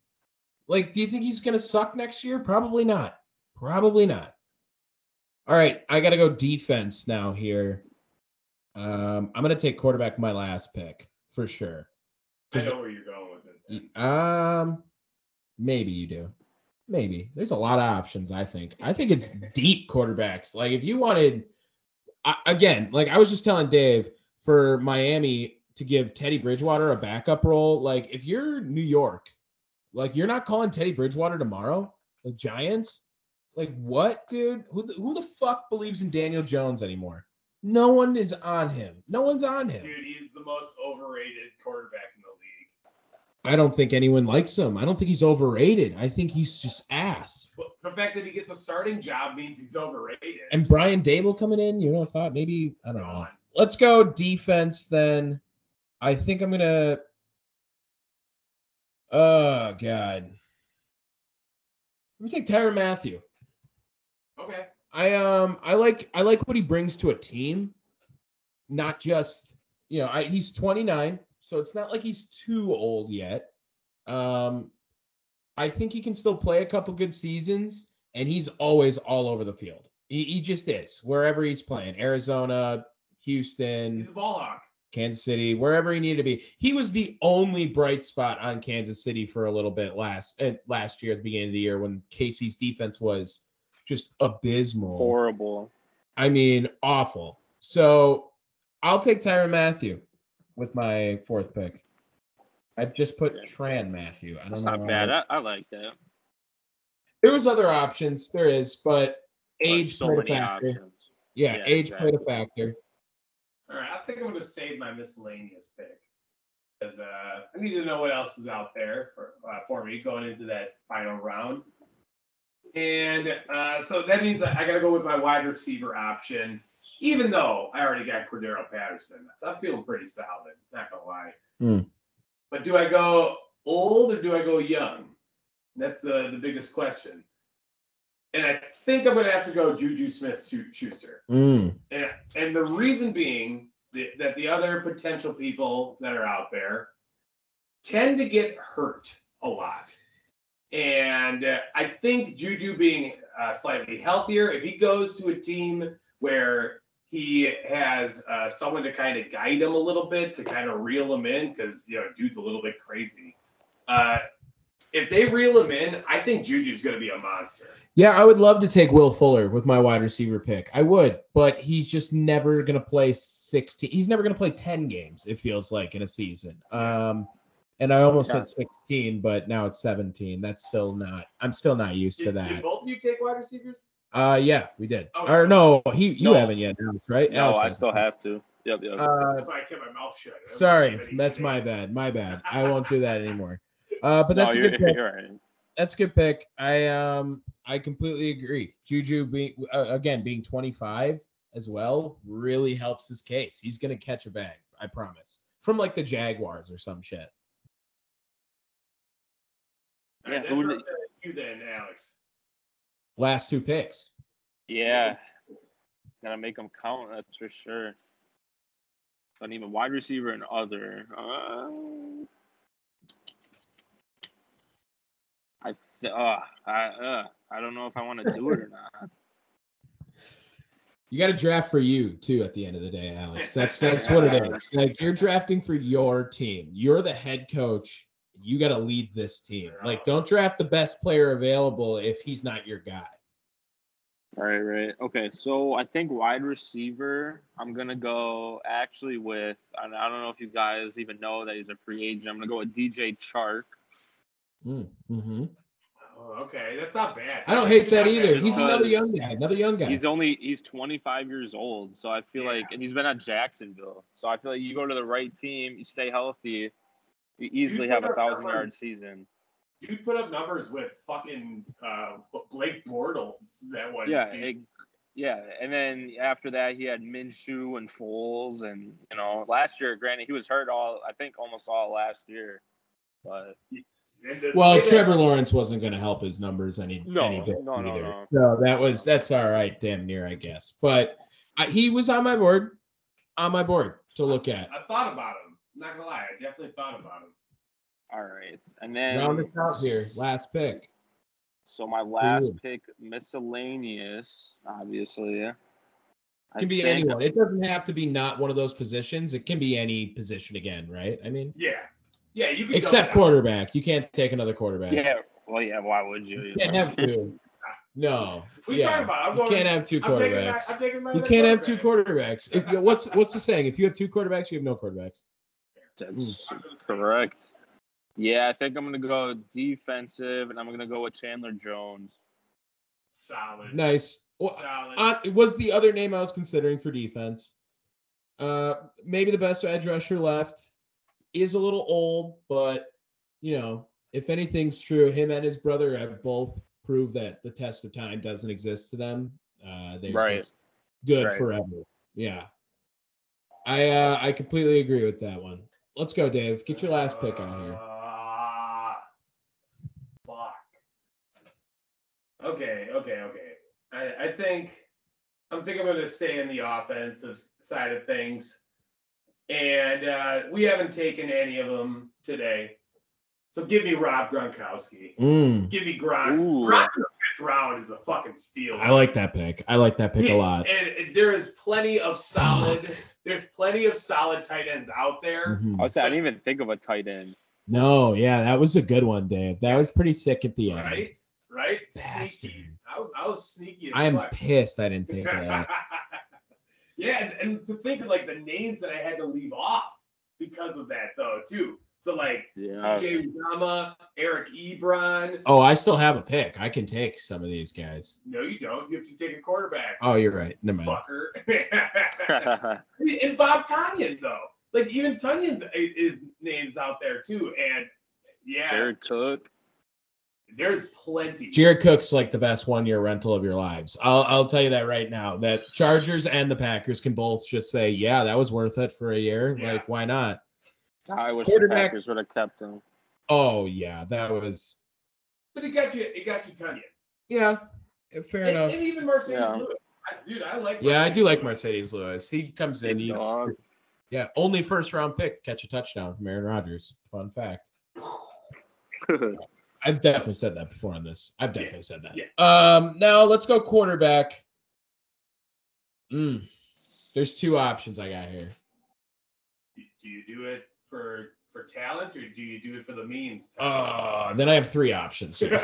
Like, do you think he's gonna suck next year? Probably not. Probably not. All right, I gotta go defense now here. Um, I'm gonna take quarterback my last pick for sure. I know where you're going with it. Um, maybe you do. Maybe there's a lot of options. I think. I think it's deep quarterbacks. Like if you wanted, Again, like I was just telling Dave for Miami to give Teddy Bridgewater a backup role. Like if you're New York, like you're not calling Teddy Bridgewater tomorrow. The Giants, like what, dude? Who the, who the fuck believes in Daniel Jones anymore? No one is on him. No one's on him. Dude, he's the most overrated quarterback. I don't think anyone likes him. I don't think he's overrated. I think he's just ass. But the fact that he gets a starting job means he's overrated. And Brian Daboll coming in, you know, thought maybe I don't know. Let's go defense then. I think I'm gonna. Oh God. Let me take Tyrann Mathieu. Okay. I um I like I like what he brings to a team, not just you know I he's 29, so it's not like he's too old yet. Um, I think he can still play a couple good seasons, and he's always all over the field. He, he just is wherever he's playing. Arizona, Houston, He's a ball hawk. Kansas City, wherever he needed to be. He was the only bright spot on Kansas City for a little bit last uh, last year at the beginning of the year when KC's defense was just abysmal. Horrible. I mean, awful. So I'll take Tyrann Mathieu with my fourth pick. I just put Tyrann Mathieu. I don't That's know. not bad. I, I like that. There was other options. There is, but age There's so played a factor. options. Yeah, Yeah, age played a factor. All right, I think I'm going to save my miscellaneous pick because uh, I need to know what else is out there for uh, for me going into that final round. And uh, so that means that I got to go with my wide receiver option, even though I already got Cordarrelle Patterson. I'm feeling pretty solid, not gonna lie. Hmm. But do I go old or do I go young? That's the the biggest question. And I think I'm going to have to go Juju Smith Schuster. Mm. And, and the reason being that, that the other potential people that are out there tend to get hurt a lot. And uh, I think Juju being uh, slightly healthier, if he goes to a team where he has uh, someone to kind of guide him a little bit, to kind of reel him in, because, you know, dude's a little bit crazy. Uh, if they reel him in, I think Juju's going to be a monster. Yeah, I would love to take Will Fuller with my wide receiver pick. I would, but he's just never going to play 16. He's never going to play 10 games, it feels like, in a season. Um, and I almost Yeah. said 16, but now it's 17. That's still not, I'm still not used to that. did both of you take wide receivers? Uh, yeah, we did. Oh. Or no, he, you No. haven't yet, Alex, right? No, Alex I hasn't. still have to. Yep, yep. Uh, That's I kept my mouth shut. I sorry, that's my answers. bad. My bad. I won't do that anymore. Uh, but no, that's a good pick. right. that's a good pick. I um I completely agree. Juju being uh, again being 25 as well really helps his case. He's gonna catch a bag, I promise. From like the Jaguars or some shit. Yeah, then who would- you then, Alex. Last two picks. Yeah. Gotta make them count, that's for sure. But even wide receiver and other. Uh, I, th- uh, I, uh, I don't know if I want to do it or not. You got to draft for you too at the end of the day, Alex. That's that's what it is. Like you're drafting for your team. You're the head coach. You got to lead this team. Like don't draft the best player available if he's not your guy. Right, right. Okay, so I think wide receiver, I'm gonna go actually with. I I don't know if you guys even know that he's a free agent. I'm gonna go with DJ Chark. Mm, hmm Oh, okay, that's not bad. I don't hate that either. He's another young guy. Another young guy. He's only he's 25 years old, so I feel Yeah. like, and he's been at Jacksonville, so I feel like you go to the right team, you stay healthy, you easily have a thousand numbers. yard season. You put up numbers with fucking uh, Blake Bortles that one Yeah, season. it- yeah, and then after that he had Minshew and Foles, and you know last year, granted he was hurt all I think almost all last year, but Well, way that- Trevor Lawrence wasn't going to help his numbers any, No, any bit no, no, either. no. So that was that's all right, damn near, I guess. But I, he was on my board, on my board to look at. I thought about him. I'm not gonna lie, I definitely thought about him. all right, and then Round us out here, last pick. So my last you? pick, miscellaneous, obviously. Yeah. It I can be think- anyone. It doesn't have to be not one of those positions. It can be any position again, right? I mean, Yeah, yeah, you can except go quarterback. You can't take another quarterback. Yeah. Well, yeah. Why would you? You can't have two. No. What are you yeah. talking about? I'm You going. can't have two I'm taking, my, quarterbacks. I'm taking my You can't have two quarterbacks. If, what's what's the saying? If you have two quarterbacks, you have no quarterbacks. That's correct. Yeah, I think I'm gonna go defensive, and I'm gonna go with Chandler Jones. Solid. Nice. Well, Solid. uh, it was the other name I was considering for defense. Uh, maybe the best edge rusher left is a little old, but you know, if anything's true, him and his brother have both proved that the test of time doesn't exist to them. Uh, they're Right. just good Right. forever. Yeah, I uh, I completely agree with that one. Let's go, Dave. Get your last pick out here. Ah, fuck. Okay, okay, okay. I, I think I'm thinking I'm going to stay in the offensive side of things, and uh, we haven't taken any of them today. So give me Rob Gronkowski. Mm, Give me Gronk. Ooh. Gronk in the fifth round is a fucking steal. I like that pick. I like that pick a lot. And, and there is plenty of solid. Fuck. There's plenty of solid tight ends out there. Mhm. I was saying, I didn't even think of a tight end. No, yeah, that was a good one, Dave. That was pretty sick at the end. Right? Right? Bastard. Sneaky. I, I was sneaky. As I am fuck. pissed I didn't think of that. Yeah, and, and to think of like the names that I had to leave off because of that though too. So like Yeah. CJ Uzomah, Eric Ebron. Oh, I still have a pick. I can take some of these guys. No, you don't. You have to take a quarterback. Oh, you're right. Never mind. Fucker. and Bob Tonyan though. Like even Tonyan's is names out there too. And yeah, Jared Cook. there's plenty. Jared Cook's like the best one year rental of your lives. I'll I'll tell you that right now. That Chargers and the Packers can both just say, yeah, that was worth it for a year. Yeah. Like, why not? I wish the Quarterback- Packers would have kept him. Oh yeah, that was but it got you. It got you Tonyan. yeah, fair And, enough. and even Marcedes Yeah. Lewis. I, dude, I like. Yeah, I do like Marcedes Lewis. He comes in. Big He, yeah, only first round pick to catch a touchdown from Aaron Rodgers. Fun fact. I've definitely said that before on this. I've definitely said that. Yeah. Um, now let's go quarterback. Mm. There's two options I got here. Do you do it for for talent or do you do it for the memes? Uh, then I have three options. here.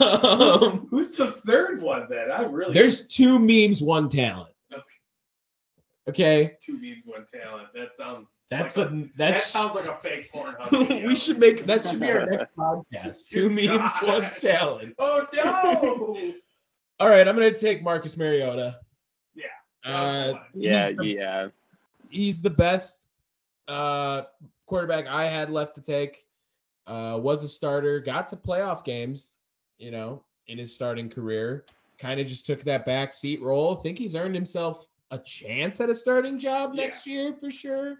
um, Who's the third one then? I really there's two memes, one talent. Okay. Okay, two memes, one talent. That sounds that's like a that that's sounds like a fake Pornhub. video. we should make that should be our next podcast. Two memes, one talent. Oh no! All right, I'm gonna take Marcus Mariota. Yeah. Uh, yeah, the, yeah. He's the best uh, quarterback I had left to take. Uh, was a starter, got to playoff games, you know, in his starting career. Kind of just took that back seat role. Think he's earned himself a chance at a starting job Yeah. next year for sure.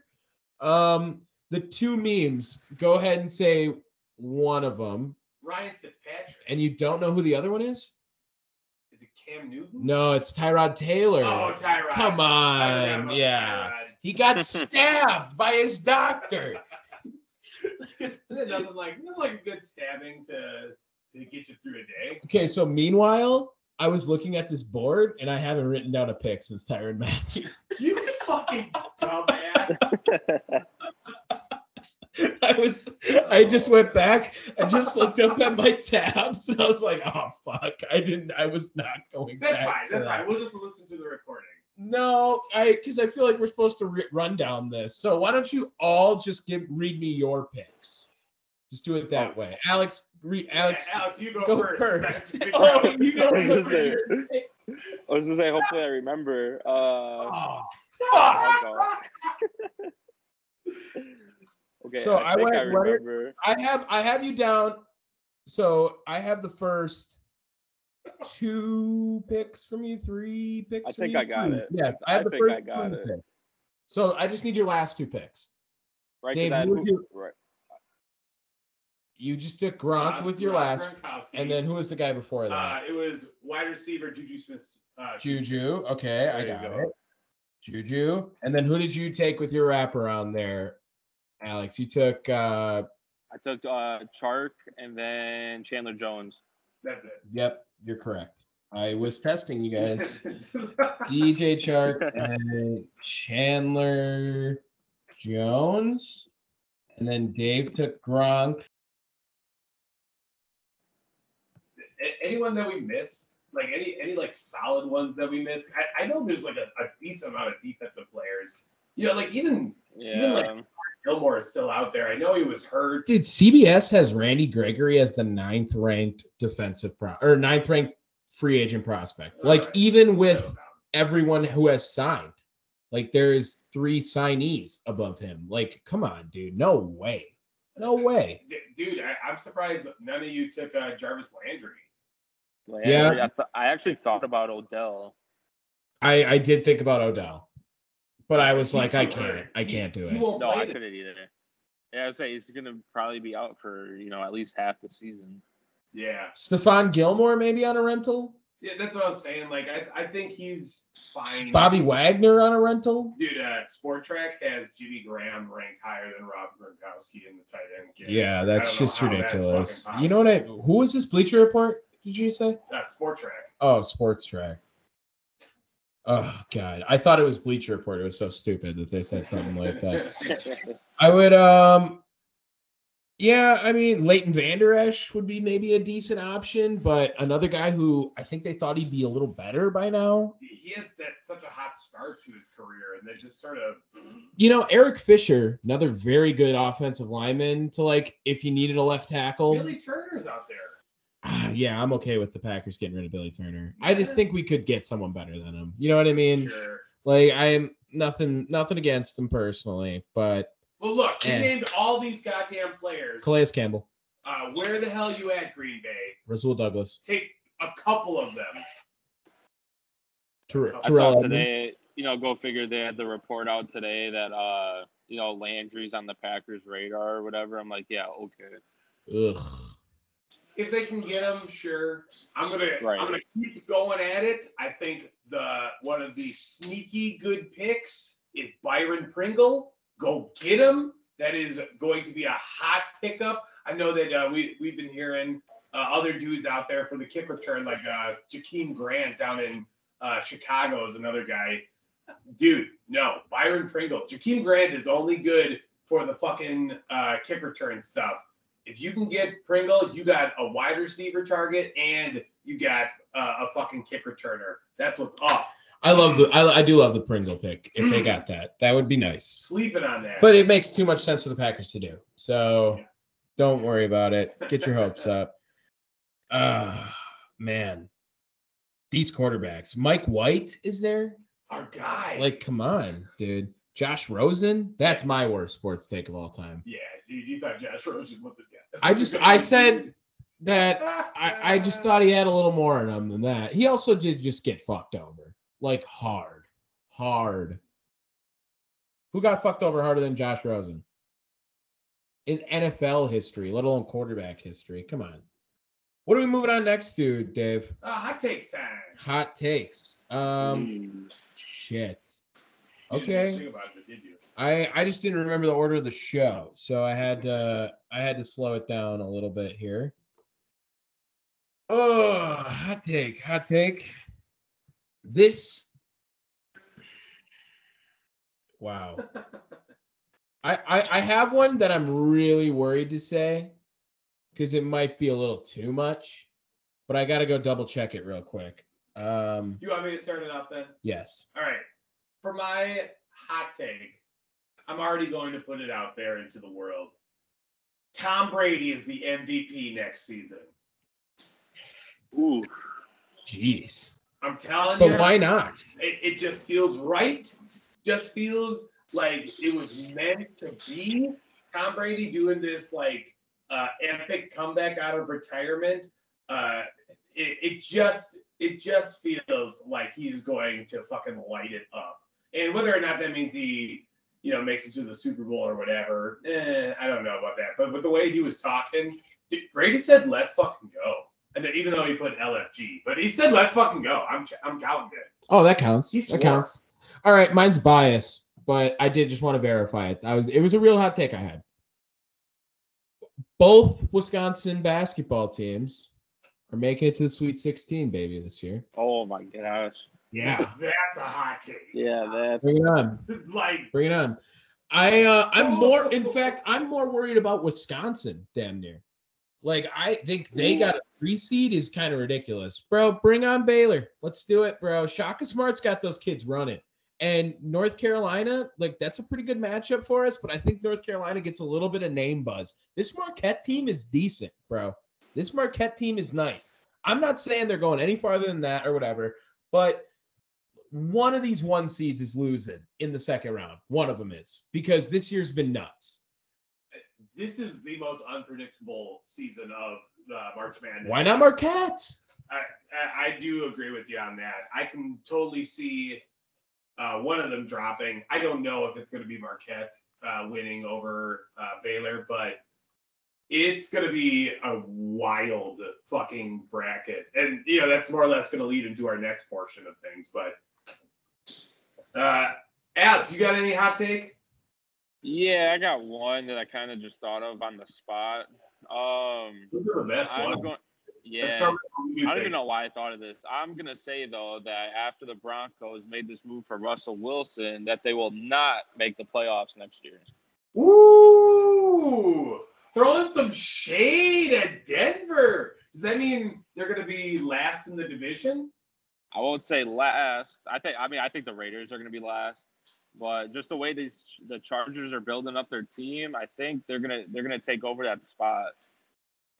Um, the two memes. Go ahead and say one of them, Ryan Fitzpatrick. and you don't know who the other one is. Is it Cam Newton? No, it's Tyrod Taylor. Oh, Tyrod. Come on, about yeah. Tyrod. He got stabbed by his doctor. Nothing like nothing like a good stabbing to to get you through a day? Okay, so meanwhile, I was looking at this board and I haven't written down a pick since Tyrann Mathieu. You fucking dumbass. I was I just went back and just looked up at my tabs and I was like, oh fuck. I didn't I was not going That's back. fine. That's that. fine. We'll just listen to the recording. No, I because I feel like we're supposed to re- run down this. So why don't you all just give read me your picks? Just do it that way. Alex, re- Alex, Yeah, Alex, you go, go first. first. oh, you I know was say, I was gonna say, hopefully I remember. Uh, Oh, I'll okay. So I, I went I I have I have you down. So I have the first two picks from you, three picks. I from think you? I got it. Yes, I I have the think first I got two it. picks. So I just need your last two picks. Right, 'cause Dave, I who would you- right. You just took Gronk Uh, with your Rob last, Gronkowski. and then who was the guy before uh, that? it was wide receiver Juju Smith. Uh, Juju. Okay, I There you got go. it. Juju. And then who did you take with your wraparound there, Alex? You took. uh I took uh, Chark and then Chandler Jones. That's it. Yep, you're correct. I was testing you guys. DJ Chark and Chandler Jones. And then Dave took Gronk. Anyone that we missed, like any any like solid ones that we missed. I, I know there's like a, a decent amount of defensive players. You know, like even Even, like, Yeah. Gilmore is still out there. I know he was hurt. Dude, CBS has Randy Gregory as the ninth ranked defensive pro or ninth ranked free agent prospect. Like Alright. even with everyone who has signed, like there's three signees above him. Like, come on, dude. No way. No way. Dude, I, I'm surprised none of you took uh, Jarvis Landry. Landry, I, th- I actually thought about Odell. I I did think about Odell, but I was like, I can't. I can't do it. No, I this- couldn't either. Yeah, I'd say he's gonna probably be out for you know at least half the season. Yeah, Stephon Gilmore maybe on a rental. yeah, that's what I was saying. Like, I, I think he's fine. Bobby Wagner on a rental. Dude, uh, Spotrac has Jimmy Graham ranked higher than Rob Gronkowski in the tight end. game. Yeah, that's just how that's ridiculous. You know what I? Who was this Bleacher Report? Did you say? possible. Uh, Spotrac. Oh, Sports Track. Oh God, I thought it was Bleacher Report. It was so stupid that they said something like that. I would um Yeah, I mean Leighton Vander Esch would be maybe a decent option, but another guy who I think they thought he'd be a little better by now. He had that such a hot start to his career, and they just sort of You know, Eric Fisher, another very good offensive lineman to like if you needed a left tackle. Billy Turner's out there. Ah, yeah, I'm okay with the Packers getting rid of Billy Turner. I just think we could get someone better than him. You know what I mean? Sure. Like I'm nothing nothing against him personally, but Well, look, he Eh. named all these goddamn players. Calais Campbell, Uh, where the hell you at, Green Bay? Rasul Douglas, Take a couple of them. Ter- I I saw today, you know, go figure they had the report out today that uh, you know, Landry's on the Packers radar or whatever. I'm like, yeah, okay. Ugh. If they can get him, sure. I'm gonna Right. I'm gonna keep going at it. I think the one of the sneaky good picks is Byron Pringle. Go get him. That is going to be a hot pickup. I know that uh, we we've been hearing uh, other dudes out there for the kick return, like uh, Jakeem Grant down in uh, Chicago is another guy. Dude, no, Byron Pringle. Jakeem Grant is only good for the fucking uh, kick return stuff. If you can get Pringle, you got a wide receiver target and you got uh, a fucking kick returner. That's what's up. I love the I, I do love the Pringle pick. If they Mm. got that, that would be nice. Sleeping on that. But it makes too much sense for the Packers to do. So Yeah. don't worry about it. Get your hopes up. Ah, man. These quarterbacks. Mike White is there? our guy. Like, come on, dude. Josh Rosen? That's my worst sports take of all time. yeah, dude, you thought Josh Rosen was a guy. I just I said that I, I just thought he had a little more in him than that. He also did just get fucked over. Like hard. Hard. Who got fucked over harder than Josh Rosen? In NFL history, let alone quarterback history. Come on. What are we moving on next to, Dave? Uh, hot takes time. Hot takes. Um Mm. shit. Okay. think about it, did you? I I just didn't remember the order of the show, so I had to I had to slow it down a little bit here. Oh, hot take, hot take. This Wow. I, I I have one that I'm really worried to say because it might be a little too much, but I got to go double check it real quick. Um, You want me to start it off then? yes. All right. For my hot take, I'm already going to put it out there into the world. Tom Brady is the MVP next season. Ooh. Jeez. I'm telling you. But why not? It, it just feels right. Just feels like it was meant to be. Tom Brady doing this like uh, epic comeback out of retirement. Uh, it, it just it just feels like he's going to fucking light it up. And whether or not that means he, you know, makes it to the Super Bowl or whatever, eh, I don't know about that. But with the way he was talking, dude, Brady said, "Let's fucking go." And then even though he put LFG, but he said, "Let's fucking go." I'm I'm counting it. Oh, that counts. He That counts. All right, mine's bias, but I did just want to verify it. I was it was a real hot take I had. Both Wisconsin basketball teams are making it to the Sweet 16, baby, this year. Oh my gosh. Yeah. That's a hot take. Yeah, that's Bring it on. Like Bring it on. I uh I'm more in fact, I'm more worried about Wisconsin damn near. Like I think they got a three seed is kind of ridiculous. Bro, bring on Baylor. Let's do it, bro. Shaka Smart's got those kids running. And North Carolina, like that's a pretty good matchup for us, but I think North Carolina gets a little bit of name buzz. This Marquette team is decent, bro. This Marquette team is nice. I'm not saying they're going any farther than that or whatever, but one of these one seeds is losing in the second round. One of them is because this year's been nuts. this is the most unpredictable season of the March Madness. Why not Marquette? I, I, I do agree with you on that. I can totally see uh, one of them dropping. I don't know if it's going to be Marquette uh, winning over uh, Baylor, but it's going to be a wild fucking bracket. And, you know, that's more or less going to lead into our next portion of things. But, uh, Alex, you got any hot take? yeah, I got one that I kind of just thought of on the spot. Um Those are the best I'm ones. going yeah. start with what you I don't even know why I thought of this. I'm gonna say though that after the Broncos made this move for Russell Wilson, that they will not make the playoffs next year. Ooh. throwing some shade at Denver. Does that mean they're to be last in the division? I won't say last. I think. I mean, I think the Raiders are going to be last. But just the way these the Chargers are building up their team, I think they're gonna they're gonna take over that spot.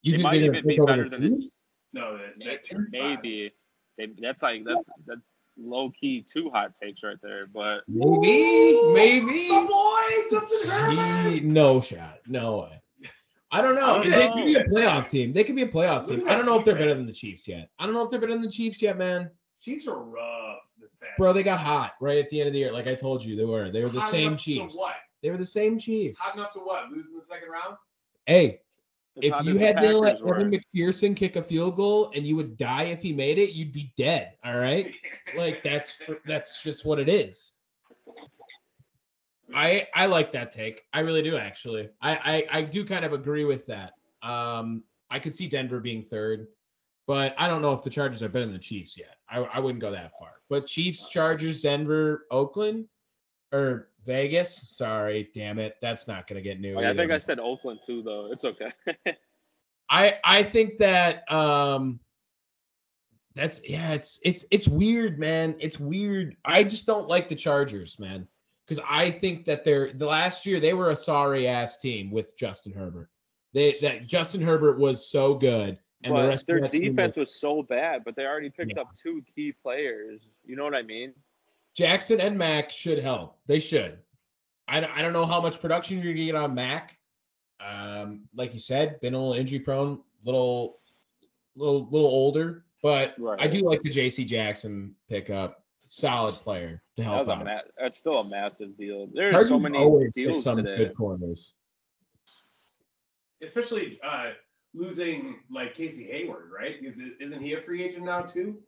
You They might even be better than the No, that, Maybe, that maybe. They, that's like that's that's low key two hot takes right there. But Maybe, maybe. The boy, Justin Herbert. No shot. No way. I don't know. I don't they know. could be a playoff team. They could be a playoff team. I don't know if they're better than the Chiefs yet. I don't know if they're better than the Chiefs yet, man. Chiefs are rough this past. Bro, they got hot right at the end of the year. Like I told you, they were. They were the Hot same enough to Chiefs. what? They were the same Chiefs. Hot enough to what? Lose in the second round? Hey, as if you had to let Packers. Evan McPherson kick a field goal and you would die if he made it, you'd be dead. All right. Like that's that's just what it is. I I like that take. I really do actually. I I, I do kind of agree with that. Um, I could see Denver being third, but I don't know if the Chargers are better than the Chiefs yet. I, I wouldn't go that far. But Chiefs, Chargers, Denver, Oakland, or Vegas. Sorry, damn it, that's not gonna get new. Like, I think. I said Oakland too, though. It's okay. I I think that um that's yeah, it's it's it's weird, man. It's weird. I just don't like the Chargers, man. Because I think that they're the last year they were a sorry ass team with Justin Herbert. They that Justin Herbert was so good, and the but rest their of that team defense was- was so bad, but they already picked Yeah. up two key players. You know what I mean? Jackson and Mack should help. They should. I, don't- I don't know how much production you're gonna get on Mack. Um, like you said, been a little injury prone, little, little, little older. But I do like the J.C. Jackson pickup. Solid player to help was a out. ma- that's still a massive deal. There's Chargers so many always deals some today. good corners. Especially uh, losing like Casey Hayward, right? Is it, isn't he a free agent now too?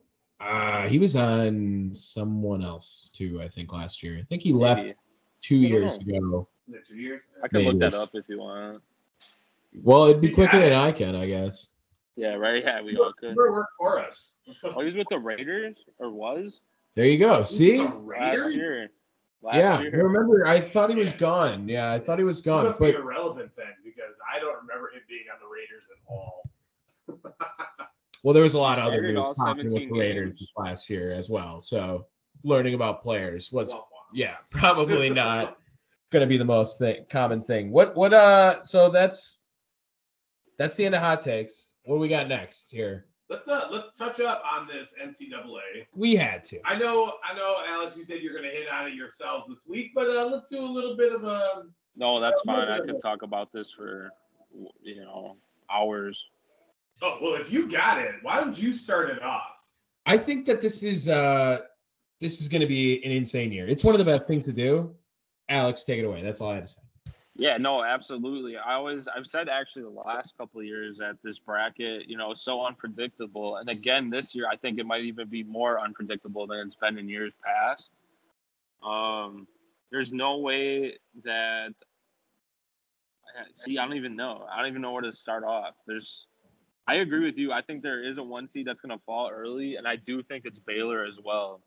Uh, he was on someone else too. I think last year. I think he left Maybe. two I years ago. The two years? I can look that up if you want. Well, it'd be quicker Yeah. than I can, I guess. Yeah, right. Yeah, we all could. Work for us. Oh, he was with the Raiders or was There you go. See. Last year. Last yeah, I remember. I thought he was Yeah. gone. Yeah, I thought he was He gone. must But be irrelevant then because I don't remember him being on the Raiders at all. well, there was a lot of other Started all news with the Raiders games. last year as well. So learning about players was Wah, wah. yeah probably not going to be the most thing, common thing. What what uh? So that's that's the end of hot takes. What do we got next here? Let's uh let's touch up on this NCAA. We had to. I know, I know, Alex. You said you're going to hit on it yourselves this week, but uh, let's do a little bit of a. No, that's fine. I yeah. could talk about this for you know hours. Oh well, if you got it, why don't you start it off? I think that this is uh this is going to be an insane year. It's one of the best things to do. Alex, take it away. That's all I have to say. Yeah, no, absolutely. I always I've said actually the last couple of years that this bracket, you know, is so unpredictable. And again, this year I think it might even be more unpredictable than it's been in years past. Um there's no way that see, I don't even know. I don't even know where to start off. There's I agree with you. I think there is a one seed that's gonna fall early, and I do think it's Baylor as well.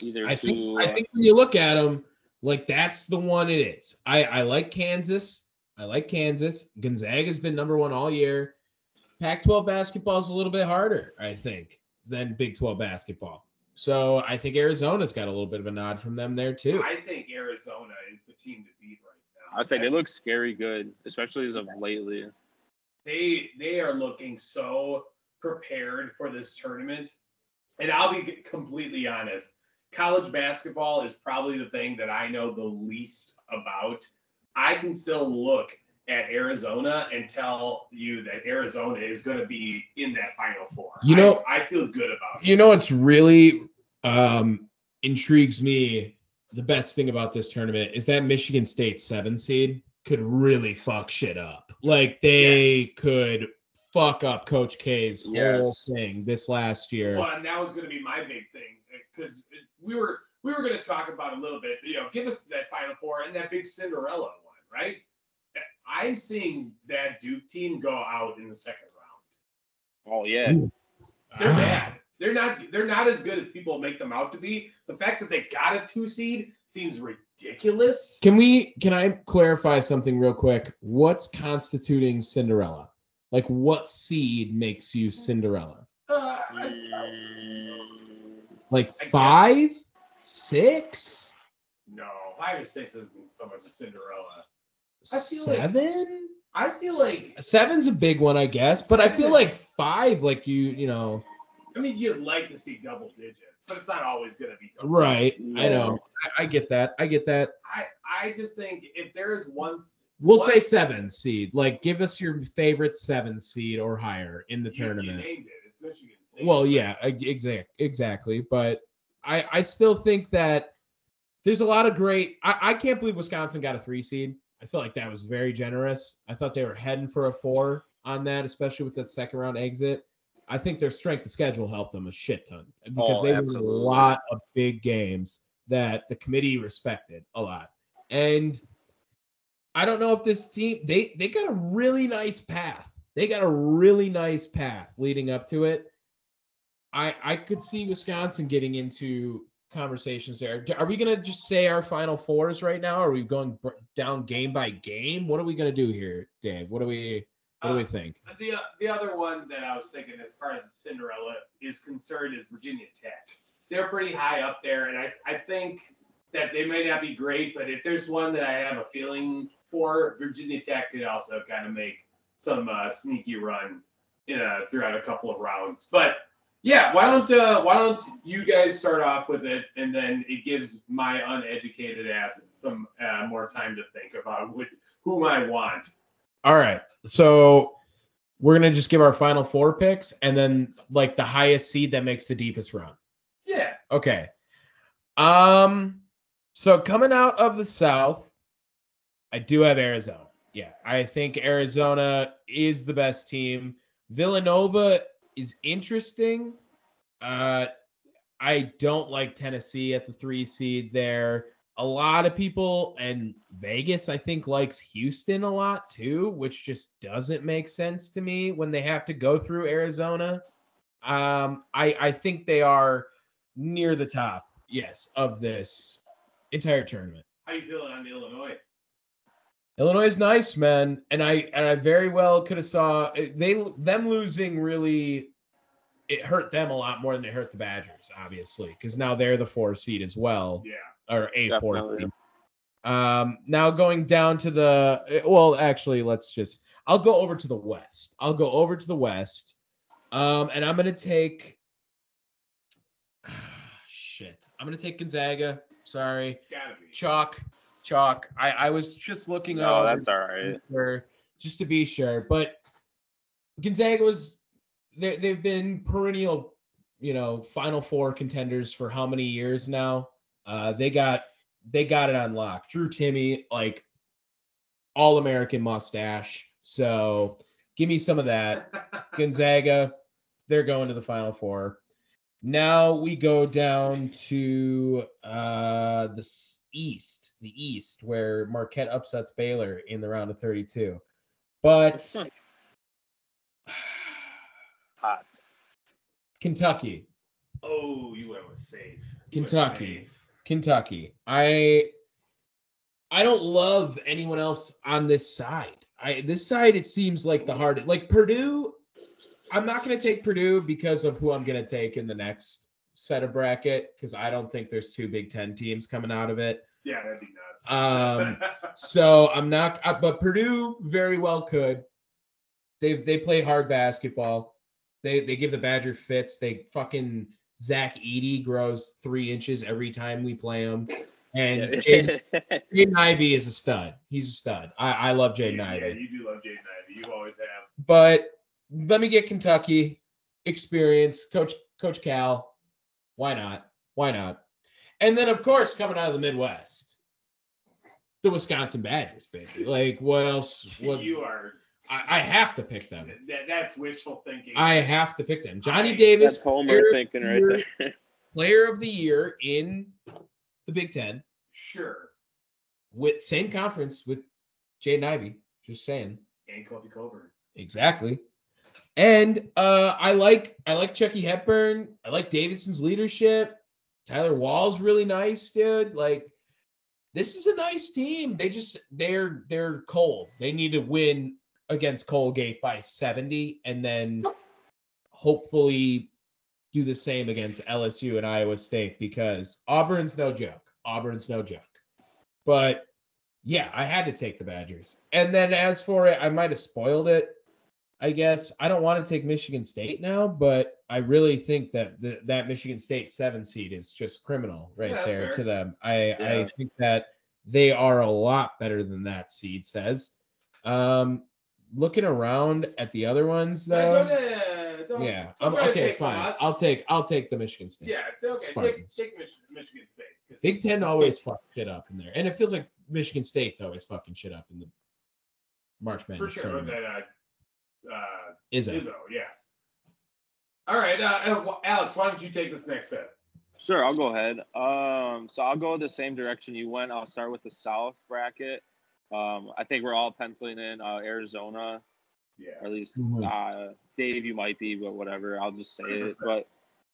Either I to think I uh, think when you look at them, like that's the one it is. I I like Kansas. I like Kansas. Gonzaga's been number one all year. Pac-12 basketball is a little bit harder, I think, than Big 12 basketball. So I think Arizona's got a little bit of a nod from them there too. I think Arizona is the team to beat right now. I'd say they look scary good, especially as of lately. they they are looking so prepared for this tournament. And I'll be completely honest, college basketball is probably the thing that I know the least about. I can still look at Arizona and tell you that Arizona is going to be in that Final Four. You know- I, I feel good about it. You know it's really um, intrigues me? The best thing about this tournament is that Michigan State seven seed could really fuck shit up. Like they Yes. could fuck up Coach K's whole thing this last year. Well, and that was going to be my big thing because we were we were going to talk about a little bit. You know, give us that Final Four and that big Cinderella one, right? I'm seeing that Duke team go out in the second round. Oh yeah, They're Ah, bad. They're not they're not as good as people make them out to be. The fact that they got a two seed seems ridiculous. Can we? Can I clarify something real quick? What's constituting Cinderella? Like, what seed makes you Cinderella? Uh, Mm, Like I guess- five, six, no, five or six isn't so much a Cinderella. I feel like- seven? I feel like Seven's a big one, I guess, but I feel like five, like you, you know, I mean you'd like to see double digits, but it's not always gonna be double right? I know, I, I get that, I get that. I I just think if there is one We'll one- say seven seed. Like, give us your favorite seven seed or higher in the you- you tournament. named it. It's Michigan State. Well, yeah, exactly, exactly. But I, I still think that there's a lot of great. I, I can't believe Wisconsin got a three seed. I feel like that was very generous. I thought they were heading for a four on that, especially with that second round exit. I think their strength of schedule helped them a shit ton because Oh, they won a lot of big games that the committee respected a lot. And I don't know if this team they they got a really nice path. They got a really nice path leading up to it. I I could see Wisconsin getting into conversations there. Are we gonna just say our final fours right now? Are we going down game by game? What are we gonna do here, Dave? What do we what do we Uh, think? The the other one that I was thinking, as far as Cinderella is concerned, is Virginia Tech. They're pretty high up there, and I, I think that they may not be great, but if there's one that I have a feeling for, Virginia Tech could also kind of make some uh, sneaky run in a, throughout a couple of rounds. But yeah, why don't uh, why don't you guys start off with it, and then it gives my uneducated ass some uh, more time to think about what, whom I want. All right. So we're gonna just give our final four picks and then like the highest seed that makes the deepest run. Yeah, Okay. Um so coming out of the south, I do have Arizona. Yeah, I think Arizona is the best team. Villanova is interesting. Uh I don't like Tennessee at the 3 seed there. A lot of people and Vegas I think likes Houston a lot too, which just doesn't make sense to me when they have to go through Arizona. Um I I think they are near the top, yes, of this entire tournament. how you feeling on Illinois? Illinois is nice, man, and I and I very well could have saw they them losing really it hurt them a lot more than it hurt the Badgers, obviously, because now they're the four seed as well, Yeah. or a four seed. Um, now going down to the well, actually, let's just I'll go over to the west. I'll go over to the west, um, and I'm gonna take shit. I'm gonna take Gonzaga. Sorry, It's gotta be. chalk, chalk. I I was just looking. No, over that's all right. sure, just to be sure. But Gonzaga was they they've been perennial, you know, Final Four contenders for how many years now? Uh, they got they got it on lock. Drew Timme, like all American mustache. So give me some of that. Gonzaga, they're going to the Final Four. Now we go down to uh, the East, the East, where Marquette upsets Baylor in the round of 32. But Hot. Kentucky, oh, you went with safe. You Kentucky. safe. Kentucky. I I don't love anyone else on this side. I this side it seems like the hardest. Like Purdue, I'm not going to take Purdue because of who I'm going to take in the next set of bracket because I don't think there's two Big Ten teams coming out of it. Yeah, that'd be nuts. Um, So I'm not, uh, but Purdue very well could. They they play hard basketball. They they give the Badger fits. They fucking Zach Edey grows three inches every time we play him, and Jaden, Jaden Ivey is a stud. He's a stud. I I love Jaden yeah, Ivey. you do love Jaden Ivey. You always have. But let me get Kentucky experience, Coach Coach Cal. Why not? Why not? And then of course coming out of the Midwest, the Wisconsin Badgers, baby. Like what else? What you are. I, I have to pick them. That, that's wishful thinking. I have to pick them. Johnny I- Davis, That's Homer player of thinking the right year- there. player of the year in the Big Ten sure. with same conference with Jaden Ivey. Just saying. And Kofi Cockburn. Exactly. And uh, I like I like Chucky Hepburn. I like Davison's leadership. Tyler Wahl's really nice, dude. Like this is a nice team. They just they're they're cold. They need to win against Colgate by 70 and then hopefully do the same against LSU and Iowa State because Auburn's no joke. Auburn's no joke. But yeah, I had to take the Badgers. And then as for it, I might have spoiled it. I guess I don't want to take Michigan State now, but I really think that the, that Michigan State seven seed is just criminal right Yeah, there fair. to them. I I think that they are a lot better than that seed says. Um, looking around at the other ones though, Don't, uh, don't- yeah, I'm, okay, fine. I'll take I'll take the Michigan State. Yeah, okay. Take, Spartans. take Mich- Michigan State. 'cause- Big Ten always fuck shit up in there, and it feels like Michigan State's always fucking shit up in the March for Madness sure. Tournament. that uh, uh, Is it? Izzo? Yeah. All right, uh, uh, Alex, why don't you take this next set? Sure, I'll go ahead. Um, so I'll go the same direction you went. I'll start with the South bracket. Um, I think we're all penciling in uh, Arizona, Yeah. or at least Mhm. uh, Dave, you might be, but whatever. I'll just say it. But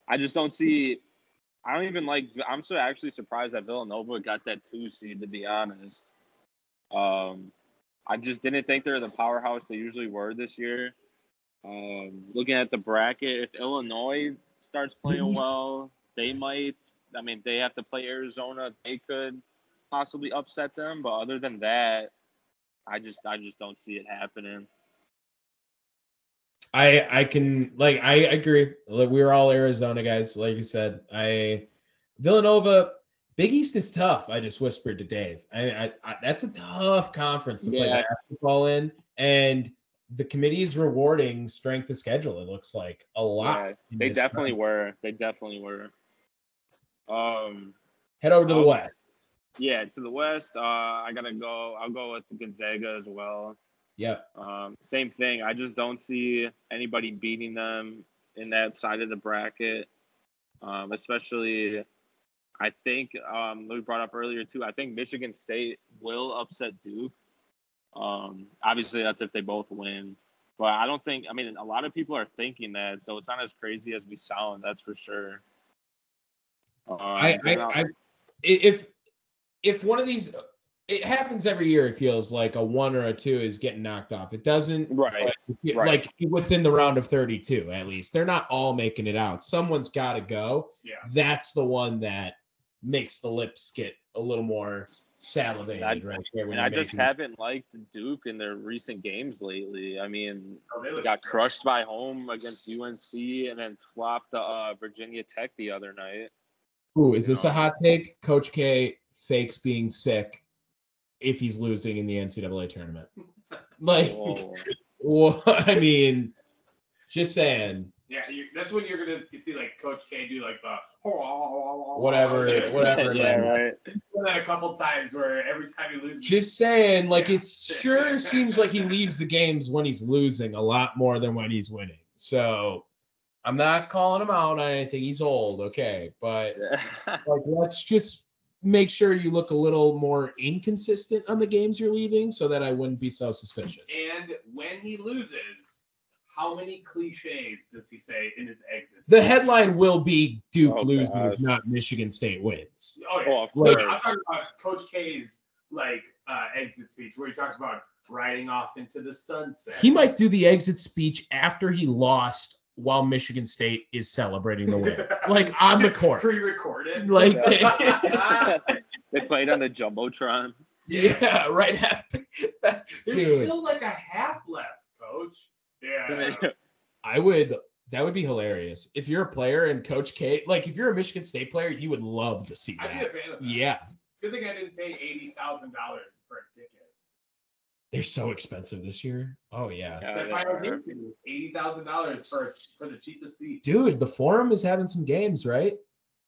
I just don't see. I don't even like. I'm so actually surprised that Villanova got that two seed. To be honest, um, I just didn't think they're the powerhouse they usually were this year. Um, looking at the bracket, if Illinois starts playing well, they might. I mean, they have to play Arizona. They could possibly upset them, but other than that, I just I just don't see it happening. I I can like I agree. We were all Arizona guys, like you said. I Villanova, Big East is tough. I just whispered to Dave. I, I, I that's a tough conference to play basketball in, and the committee is rewarding strength of schedule. It looks like a lot. Yeah, They definitely round. were. They definitely were. Um, head over to the west. yeah, to the west, uh, I gotta go. I'll go with Gonzaga as well. Yep. Um, same thing. I just don't see anybody beating them in that side of the bracket. Um, especially, I think um, we brought up earlier too. I think Michigan State will upset Duke. Um, obviously, that's if they both win. But I don't think. I mean, a lot of people are thinking that, so it's not as crazy as we sound. That's for sure. Um, I, I, I, if if one of these, it happens every year. It feels like a one or a two is getting knocked off. It doesn't, Right. but, right. like within the round of thirty-two, at least they're not all making it out. Someone's got to go. Yeah. That's the one that makes the lips get a little more salivated I- right there. When and I just making- haven't liked Duke in their recent games lately. I mean, Oh, they They got crushed by home against UNC and then flopped uh, Virginia Tech the other night. Ooh, is this a hot take? Coach K fakes being sick if he's losing in the NCAA tournament. Like, well, I mean, just saying. Yeah, you, that's when you're gonna see like Coach K do like the Whatever, whatever. yeah, man. right. Done that a couple times where every time he loses, Just saying, like Yeah. it sure seems like he leaves the games when he's losing a lot more than when he's winning. So I'm not calling him out on anything. He's old, okay, but like let's just make sure you look a little more inconsistent on the games you're leaving, so that I wouldn't be so suspicious. and when he loses, how many cliches does he say in his exits? The headline will be Duke Oh, loses, gosh. not Michigan State wins. Oh yeah. oh, of Like- I'm talking about Coach K's like uh, exit speech where he talks about riding off into the sunset. He might do the exit speech after he lost while Michigan State is celebrating the win. like on the court. pre-recorded. Like they played on the jumbotron. yeah, right after. There's Dude. still like a half left, Coach. Yeah. I would that would be hilarious. If you're a player and Coach K, like if you're a Michigan State player, you would love to see I'd be a that. fan of that. Yeah. Good thing I didn't pay eighty thousand dollars for a ticket. They're so expensive this year. Oh yeah. Yeah, That they final are. game, eighty thousand dollars for for the cheapest seat. Dude, the forum is having some games, right?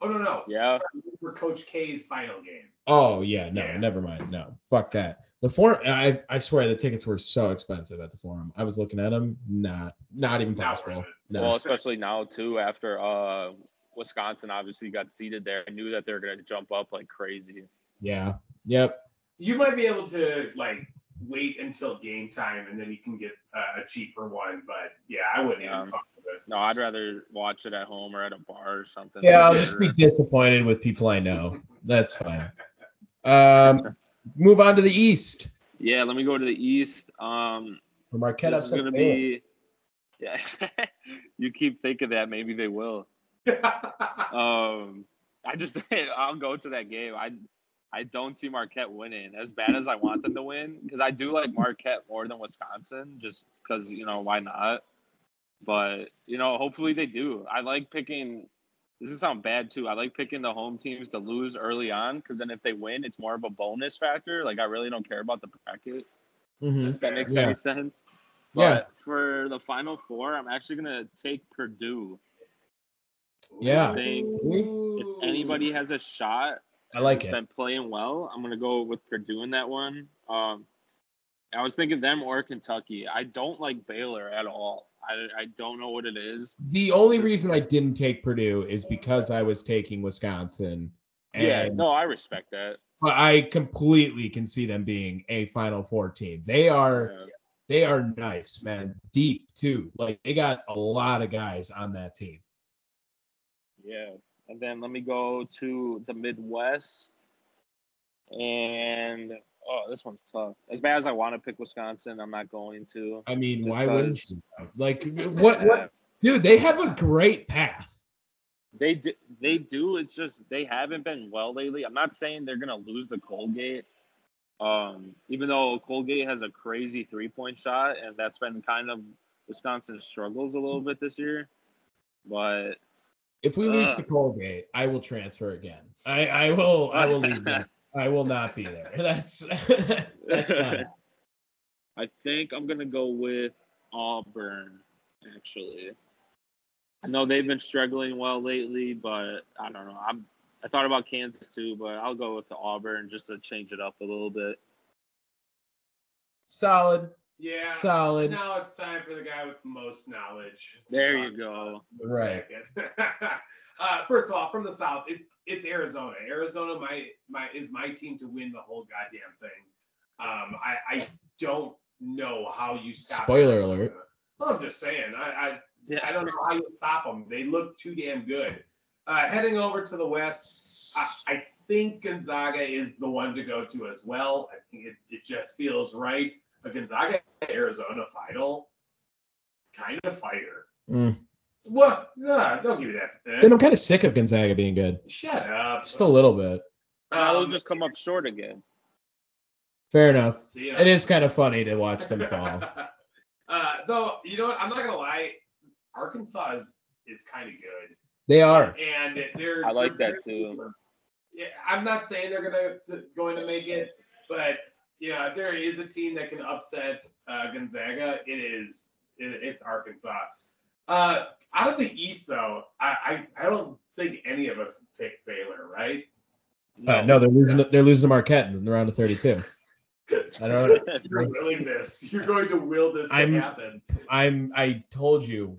Oh no no. Yeah. Sorry, for Coach K's final game. Oh yeah, no, Yeah. never mind. No, fuck that. The forum, I I swear the tickets were so expensive at the forum. I was looking at them, not not even Not possible. No, Well, especially now too after uh Wisconsin obviously got seated there. I knew that they were gonna jump up like crazy. yeah, yep. You might be able to like wait until game time and then you can get uh, a cheaper one. But yeah, I wouldn't Yeah. even fuck with it. No, I'd rather watch it at home or at a bar or something. Yeah, I'll just be disappointed with people I know. That's fine. Um, move on to the East. Yeah, let me go to the East. Um, For Marquette this is gonna Baylor. be. Yeah, you keep thinking that maybe they will. Um, I just I'll go to that game. I I don't see Marquette winning as bad as I want them to win because I do like Marquette more than Wisconsin just because you know why not. But you know, hopefully they do. I like picking. This is sound bad too. I like picking the home teams to lose early on because then if they win, it's more of a bonus factor. Like I really don't care about the bracket. Mhm. If that makes Yeah. any sense. Yeah. But for the final four, I'm actually gonna take Purdue. Yeah. I think if anybody has a shot, I like it. been playing well, I'm gonna go with Purdue in that one. Um, I was thinking them or Kentucky. I don't like Baylor at all. I, I don't know what it is. The only reason I didn't take Purdue is because I was taking Wisconsin. Yeah, no, I respect that. but I completely can see them being a Final Four team. They are Yeah. they are nice, man. Deep too. Like they got a lot of guys on that team. Yeah. And then let me go to the Midwest. And oh, this one's tough. As bad as I want to pick Wisconsin, I'm not going to. I mean, why wouldn't you? Like what what dude, they have a great path. They do, they do. It's just they haven't been well lately. I'm not saying they're gonna lose the Colgate, um, even though Colgate has a crazy three point shot, and that's been kind of Wisconsin struggles a little bit this year. But If we lose Ugh. to Colgate, I will transfer again. I, I will I will leave that. I will not be there. That's that's not I think I'm gonna go with Auburn. Actually, I know they've been struggling well lately, but I don't know. I'm I thought about Kansas too, but I'll go with the Auburn just to change it up a little bit. solid. Yeah. Solid. Now it's time for the guy with most knowledge. There you go. Right. The bracket. uh, first of all, from the South, it's it's Arizona. Arizona my my is my team to win the whole goddamn thing. Um, I I don't know how you stop. Spoiler Arizona. alert. Well, I'm just saying. I, I Yeah. I don't know how you stop them. They look too damn good. Uh, heading over to the West, I, I think Gonzaga is the one to go to as well. I think it, it just feels right. A Gonzaga Arizona final, kind of fighter. Mm. What? Nah, don't give me that. Then I'm kind of sick of Gonzaga being good. Shut up. Just a little bit. I'll Um, just come up short again. Fair enough. see, It is kind of funny to watch them fall. uh, though, you know what? I'm not gonna lie. Arkansas is is kind of good. They are. and they're. I like they're that too. Yeah, I'm not saying they're gonna to, going to make it, but yeah, if there is a team that can upset uh, Gonzaga, it is it, it's Arkansas. Uh, out of the East, though, I, I I don't think any of us picked Baylor, right? Uh, no, they're losing. They're losing to Marquette in the round of 32. I don't. You're willing this. You're going to will this I'm- happen. I'm. I told you.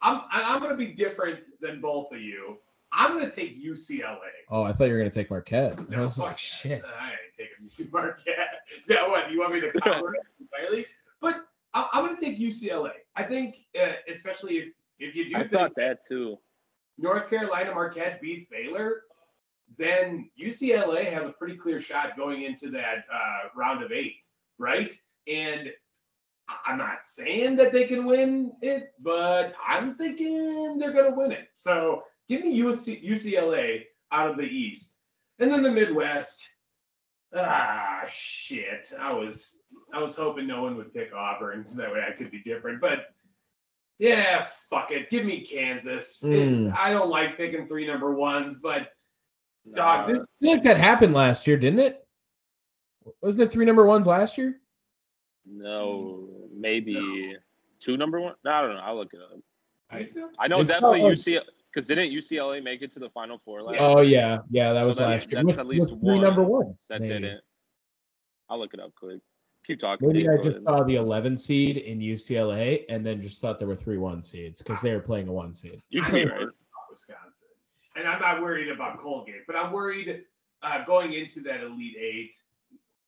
I'm I'm going to be different than both of you. I'm going to take UCLA. Oh, I thought you were gonna take Marquette. I was fuck like, shit. I ain't taking Marquette. Is that what you want me to cover it entirely? I- I'm going to take UCLA. I think, uh, especially if if you do I think thought that too. North Carolina Marquette beats Baylor, then UCLA has a pretty clear shot going into that uh, round of eight, right? And I'm not saying that they can win it, but I'm thinking they're going to win it. So give me UC, UCLA out of the East, and then the Midwest. Ah, shit! I was I was hoping no one would pick Auburn, so that way I could be different, but. Yeah, fuck it. Give me Kansas. It- Mm. I don't like picking three number ones, but dog, this I feel like that happened last year, didn't it? Wasn't it three number ones last year? No, maybe two number one. No, I don't know. I'll look it up. I- I know It's definitely not like- UCLA because didn't UCLA make it to the Final Four last? Oh year? yeah, yeah, that So was that- last year. that's With, at least with three one number ones. that maybe. didn't. I'll look it up quick. Keep talking. Maybe I just saw the 11 seed in UCLA and then just thought there were three one seeds because they were playing a one seed. You I'm can be right. Wisconsin, and I'm not worried about Colgate, but I'm worried uh, going into that Elite Eight.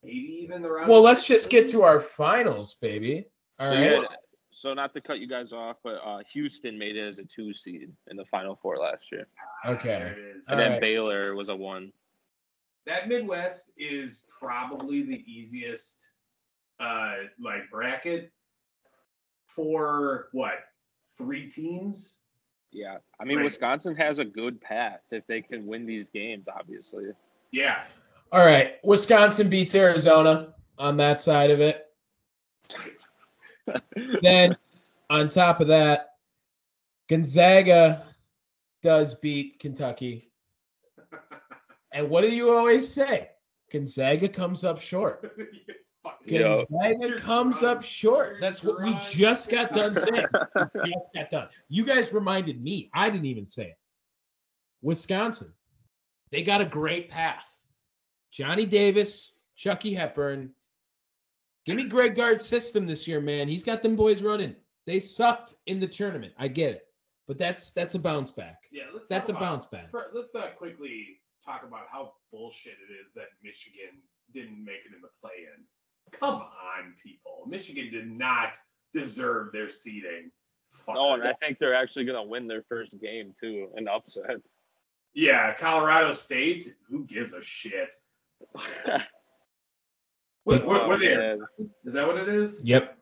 maybe even the round. Well, let's just get to our finals, baby. All so, right. You had- so not to cut you guys off, but uh, Houston made it as a two seed in the Final Four last year, Okay. There it is. and then Alright. Baylor was a one. that Midwest is probably the easiest uh like bracket for what three teams Yeah, I mean Right. Wisconsin has a good path if they can win these games. Obviously, yeah All right. Wisconsin beats Arizona on that side of it. Then on top of that, Gonzaga does beat Kentucky. And what do you always say? Gonzaga comes up short. Gonzaga You're comes up short. That's what we just got done saying. just got done. You guys reminded me. I didn't even say it. Wisconsin, they got a great path. Johnny Davis, Chucky Hepburn. Give me Greg Gard's system this year, man. He's got them boys running. They sucked in the tournament. I get it, but that's that's a bounce back. yeah let's That's a about- bounce back. fir- let's uh, quickly talk about how bullshit it is that Michigan didn't make it in the play-in come on people Michigan did not deserve their seeding Fuck. oh, and I think they're actually gonna win their first game too, an upset. yeah Colorado State who gives a shit what, what, what are they. Is that what it is? Yep.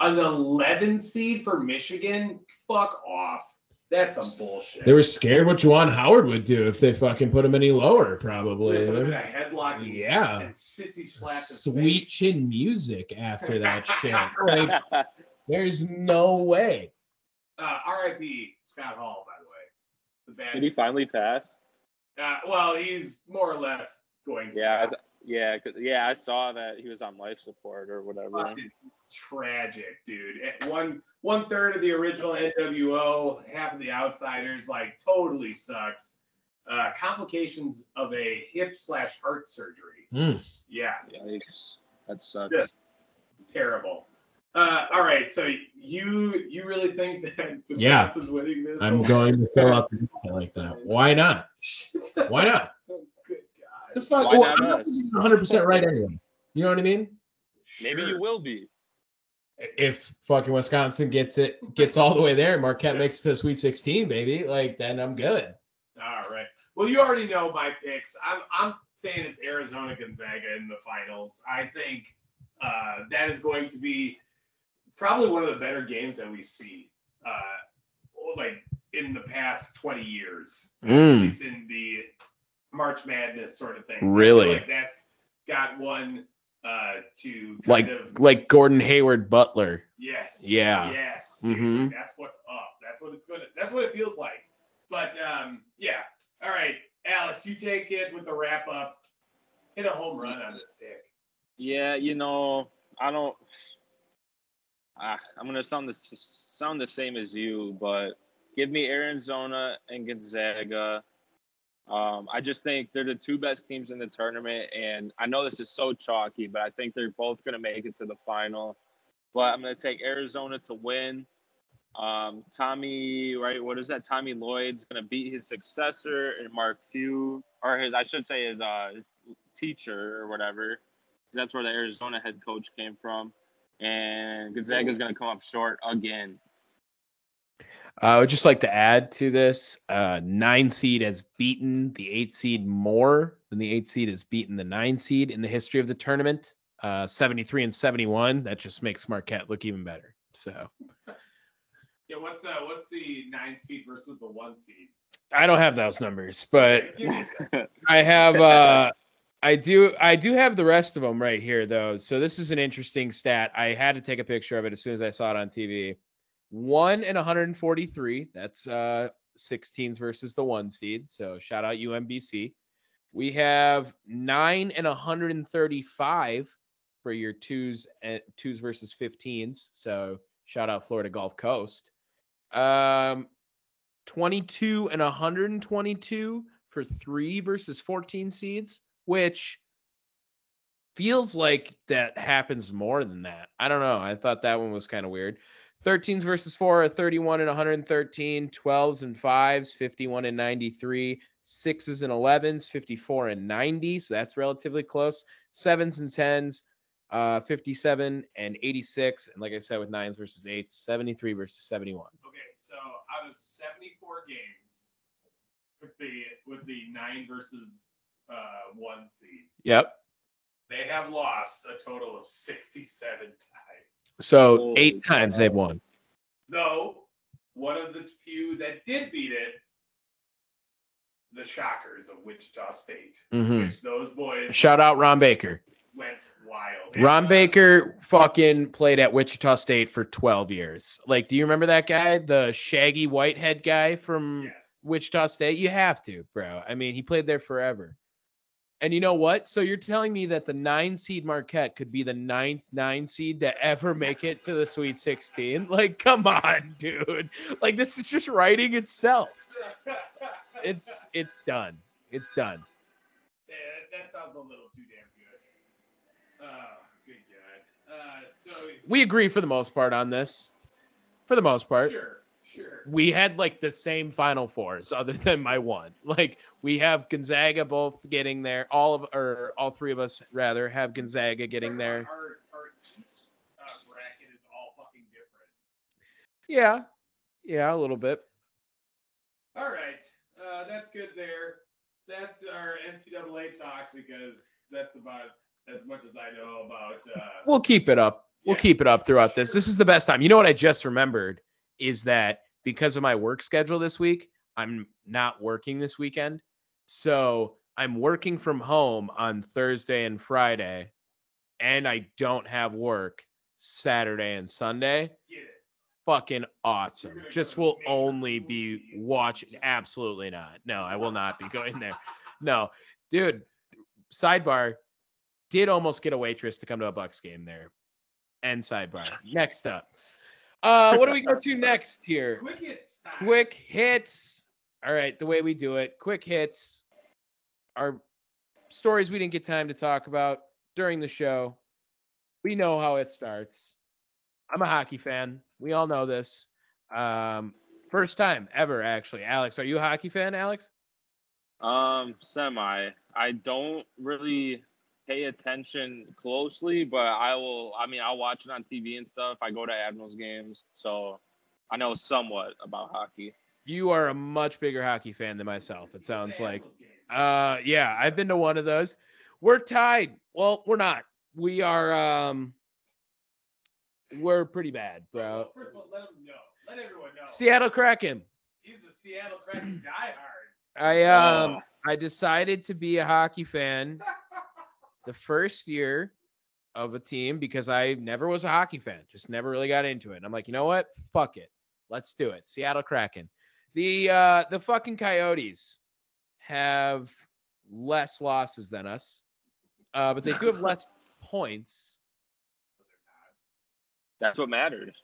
An 11 seed for Michigan? Fuck off. That's some bullshit. They were scared what Juwan Howard would do if they fucking put him any lower, probably. put him in a headlock Yeah. and sissy his Sweet chin music after that shit. Like, there's no way. Uh, R.I.P. Scott Hall, by the way. The bad. Did he finally pass? uh, well, he's more or less going. to. Yeah, I yeah, 'cause- yeah. I saw that he was on life support or whatever. Fucking tragic, dude. At One one third of the original NWO, half of the outsiders, like totally sucks. Uh, complications of a hip slash heart surgery. Hmm. Yeah, Yikes, that sucks. Yeah. terrible. Uh, all right, so you you really think that Yeah. Wisconsin's winning this? I'm going to fill out the like that. Why not? Why not? Good The fuck? Why Well, not I'm not us? 100 percent right anyway. You know what I mean? Maybe Sure. you will be. If fucking Wisconsin gets it, gets all the way there, and Marquette makes it to the Sweet 16, baby, like then I'm good. All right. Well, you already know my picks. I'm I'm saying it's Arizona Gonzaga in the finals. I think uh, that is going to be probably one of the better games that we see, uh, like in the past 20 years, at least in the March Madness sort of thing. I feel Really? like that's got one uh, to kind Like of like Gordon Hayward Butler. Yes. Yeah. Yes. Mhm. That's what's up. That's what it's gonna. That's what it feels like. But um, yeah. All right, Alex, you take it with the wrap up. Hit a home run on this pick. Yeah, you know, I don't. Ah, I'm gonna sound the sound the same as you, but give me Arizona and Gonzaga. Um, I just think they're the two best teams in the tournament, and I know this is so chalky, but I think they're both gonna make it to the final. But I'm gonna take Arizona to win. Um, Tommy, right? What is that? Tommy Lloyd's gonna beat his successor and Mark Few, or his, I should say, his uh, his teacher or whatever. That's where the Arizona head coach came from, and Gonzaga is gonna come up short again. Uh, I would just like to add to this: uh, nine seed has beaten the eight seed more than the eight seed has beaten the nine seed in the history of the tournament. Uh, Seventy-three and seventy-one. That just makes Marquette look even better. So Yeah. What's uh What's the nine seed versus the one seed? I don't have those numbers, but Give me a second. I have uh I do I do have the rest of them right here though. So this is an interesting stat. I had to take a picture of it as soon as I saw it on TV. 1 and 143. That's uh 16s versus the 1 seed. So shout out UMBC. We have 9 and 135 for your 2s and 2s versus 15s. So shout out Florida Gulf Coast. Um 22 and 122 for 3 versus 14 seeds, which feels like that happens more than that. I don't know. I thought that one was kind of weird. 13s versus 4 are 31 and 113, 12s and 5s, 51 and 93, 6s and 11s, 54 and 90. So that's relatively close. 7s and 10s, uh, 57 and 86. And like I said, with 9s versus 8s, 73 versus 71. Okay, so out of 74 games with the with the nine versus uh, one seed, Yep. they have lost a total of 67 times. So Holy eight times cow. they've won. Though one of the few that did beat it, the Shockers of Wichita State, mm-hmm. which those boys Shout out Ron Baker. went wild. Ron Baker fucking played at Wichita State for 12 years. Like, do you remember that guy? The shaggy whitehead guy from Yes. Wichita State? You have to, bro. I mean, he played there forever. And you know what? So you're telling me that the nine seed Marquette could be the ninth nine seed to ever make it to the Sweet 16? Like, come on, dude. Like, this is just writing itself. It's it's done. It's done. Yeah, that sounds a little too damn good. Oh, good God. Uh, so We agree for the most part on this. For the most part. sure, sure. we had like the same final fours other than my one. Like we have gonzaga both getting there. All of or all three of us rather have gonzaga getting there. Our, our East uh, bracket is all fucking different. yeah. Yeah a little bit. All right, uh, that's good there. That's our NCAA talk because that's about as much as I know about. Uh, we'll keep it up. We'll Yeah, keep it up throughout this. This is the best time. You know what i just remembered is that because of my work schedule this week i'm not working this weekend so i'm working from home on thursday and friday and i don't have work saturday and sunday it. fucking awesome. Just will only be watching. Absolutely not. No, I will not be going there. No, dude. Sidebar. Did almost get a waitress to come to a Bucks game there. And sidebar. Next up. Uh, what do we go to next here? Quick hits. Quick hits. All right, the way we do it. Quick hits are stories we didn't get time to talk about during the show. We know how it starts. I'm a hockey fan. We all know this. Um, first time ever, actually. Alex, are you a hockey fan, Alex? Um, semi. I don't really pay attention closely, but I will. I mean, I'll watch it on TV and stuff. I go to Admirals games, so I know somewhat about hockey. You are a much bigger hockey fan than myself. It sounds like. Uh, yeah, I've been to one of those. We're tied. Well, we're not. We are. Um, we're pretty bad, bro. First of all, let them know. Let everyone know. Seattle Kraken. He's a Seattle Kraken diehard. I um Oh. I decided to be a hockey fan the first year of a team because I never was a hockey fan, just never really got into it. And I'm like, you know what? Fuck it. Let's do it. Seattle Kraken. The uh the fucking Coyotes have less losses than us. Uh but they do have less points. That's what matters.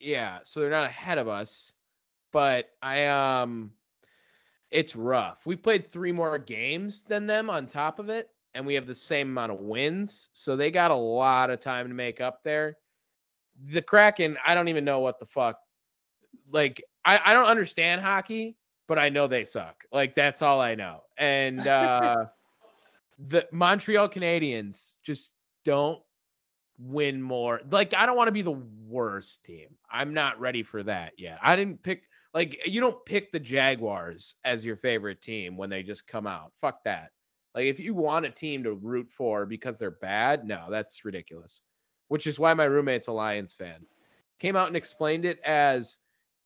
yeah so they're not ahead of us but i um it's rough we played three more games than them on top of it and we have the same amount of wins so they got a lot of time to make up there the kraken i don't even know what the fuck like i, I don't understand hockey but i know they suck like that's all i know and uh the montreal canadiens just don't win more. Like I don't want to be the worst team. I'm not ready for that yet. I didn't pick like you don't pick the Jaguars as your favorite team when they just come out. Fuck that. Like if you want a team to root for because they're bad, no, that's ridiculous. Which is why my roommate's a Lions fan. Came out and explained it as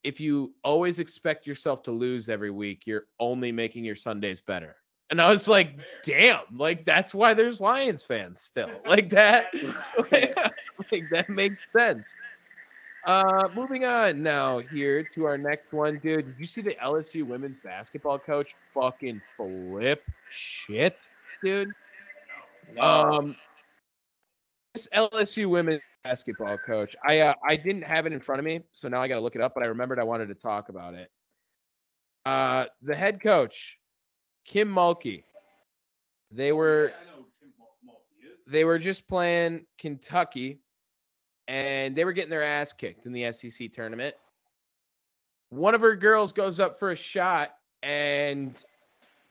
if you always expect yourself to lose every week, you're only making your Sundays better. And I was like, damn, like that's why there's Lions fans still. Like that like that makes sense. Uh moving on now here to our next one, dude. Did you see the LSU women's basketball coach fucking flip shit, dude? No. Um this LSU women's basketball coach. I uh, I didn't have it in front of me, so now I got to look it up, but I remembered I wanted to talk about it. Uh the head coach, Kim Mulkey. They were Yeah, I know who Tim Mul- Mulkey is. they were just playing Kentucky and they were getting their ass kicked in the SEC tournament. One of her girls goes up for a shot, and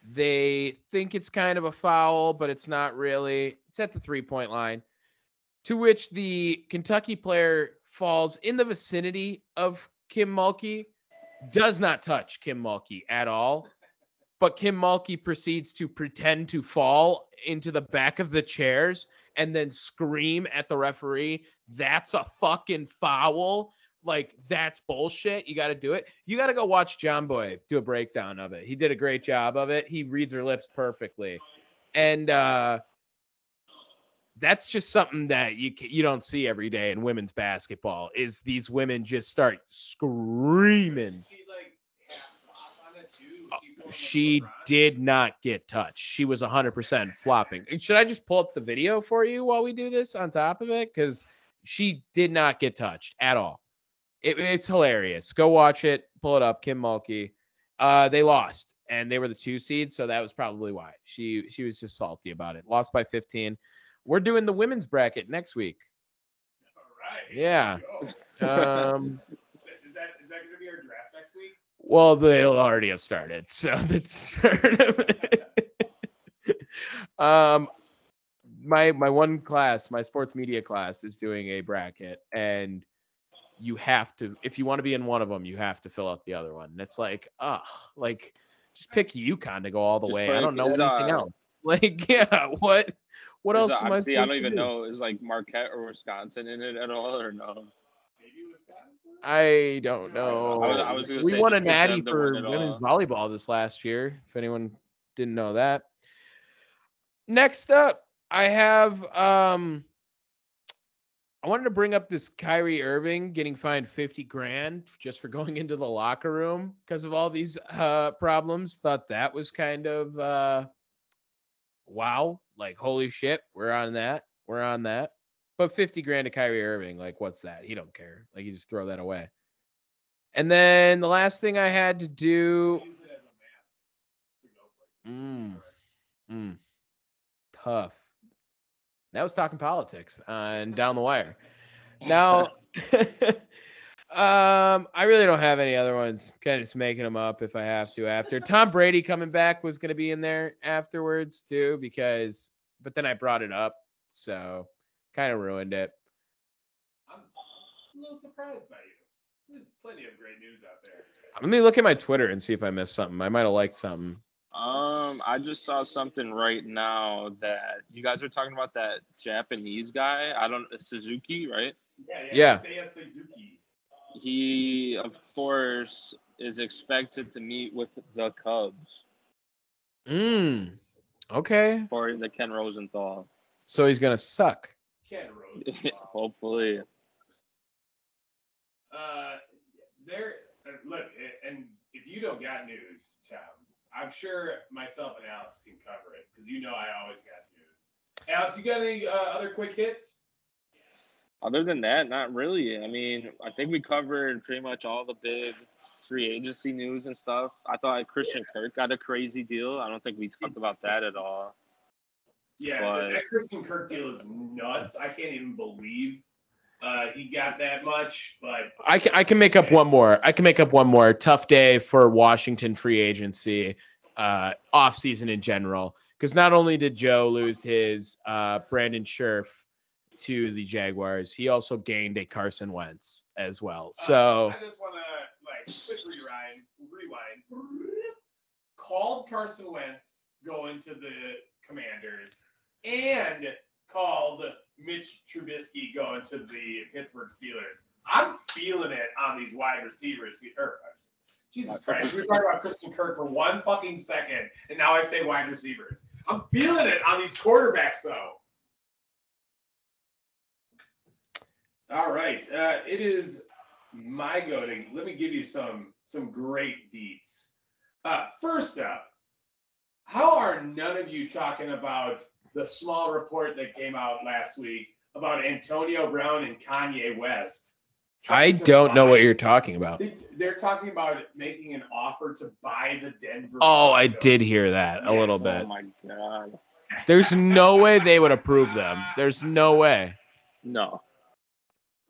they think it's kind of a foul, but it's not really. It's at the three point line, to which the Kentucky player falls in the vicinity of Kim Mulkey, does not touch Kim Mulkey at all. But Kim Mulkey proceeds to pretend to fall into the back of the chairs and then scream at the referee. That's a fucking foul. Like that's bullshit. You got to do it. You got to go watch Jomboy do a breakdown of it. He did a great job of it. He reads her lips perfectly, and uh, that's just something that you you don't see every day in women's basketball. Is these women just start screaming? She like half flop on it too. Uh, She, pulled up She LeBron. did not get touched. She was 100% flopping. Should I just pull up the video for you while we do this on top of it? Because she did not get touched at all. It- it's hilarious. Go watch it. Pull it up. Kim Mulkey. Uh, they lost, and they were the two seed, so that was probably why she she was just salty about it. Lost by 15. We're doing the women's bracket next week. All right. Yeah. Um, Is that is that going to be our draft next week? Well, they'll already have started. So the um my my one class, my sports media class is doing a bracket and you have to if you want to be in one of them, you have to fill out the other one. And it's like, oh, like just pick UConn to go all the Just way. I don't know anything uh, else. Like, yeah, what what else uh, am I see, I don't even do? know. Is like Marquette or Wisconsin in it at all, or no? I don't know. I was- I was we won a natty for women's all. volleyball this last year. If anyone didn't know that. Next up, I have um I wanted to bring up this Kyrie Irving getting fined 50 grand just for going into the locker room because of all these uh problems. Thought that was kind of uh wow, like holy shit, we're on that. We're on that. But 50 grand to Kyrie Irving, like what's that? He don't care. Like you just throw that away. And then the last thing I had to do. Mm. Mm. Tough. That was talking politics on down the wire. Now, um, I really don't have any other ones. Kind of just making them up if I have to. After Tom Brady coming back was going to be in there afterwards too, because but then I brought it up, so kind of ruined it. I'm a little surprised by you. There's plenty of great news out there. Let me look at my Twitter and see if I missed something. I might have liked something. Um, I just saw something right now that you guys are talking about that Japanese guy. I don't Suzuki, right? Yeah, Yeah. Seiya Suzuki. He, of course, is expected to meet with the Cubs Mm. Okay. for the Ken Rosenthal. So he's gonna suck. Hopefully, Uh, there. Uh, look, and if you don't got news, Tom, I'm sure myself and Alex can cover it because you know I always got news. Alex, you got any uh, other quick hits? other than that, not really. I mean, I think we covered pretty much all the big free agency news and stuff. I thought Christian Kirk got a crazy deal. I don't think we talked about that at all. Yeah, But- that Christian Kirk deal is nuts. I can't even believe uh, he got that much. But I can, I can make up one more. I can make up one more. Tough day for Washington free agency, uh, off season in general. Because not only did Joe lose his uh, Brandon Scherff to the Jaguars, he also gained a Carson Wentz as well. uh, So I just want to like quick rewind, rewind. Called Carson Wentz going to the Commanders and called Mitch Trubisky going to the Pittsburgh Steelers. I'm feeling it on these wide receivers. Or, Jesus Christ, we were talking about Christian Kirk for one fucking second, and now I say wide receivers. I'm feeling it on these quarterbacks, though. All right, uh, it is my go to. Let me give you some some great deets. Uh, first up, how are none of you talking about the small report that came out last week about Antonio Brown and Kanye West? I don't know what you're talking about. they- They're talking about making an offer to buy the Denver. Oh, I did hear that a little Yes. Oh bit. my god. There's no way they would approve them. There's no way. No.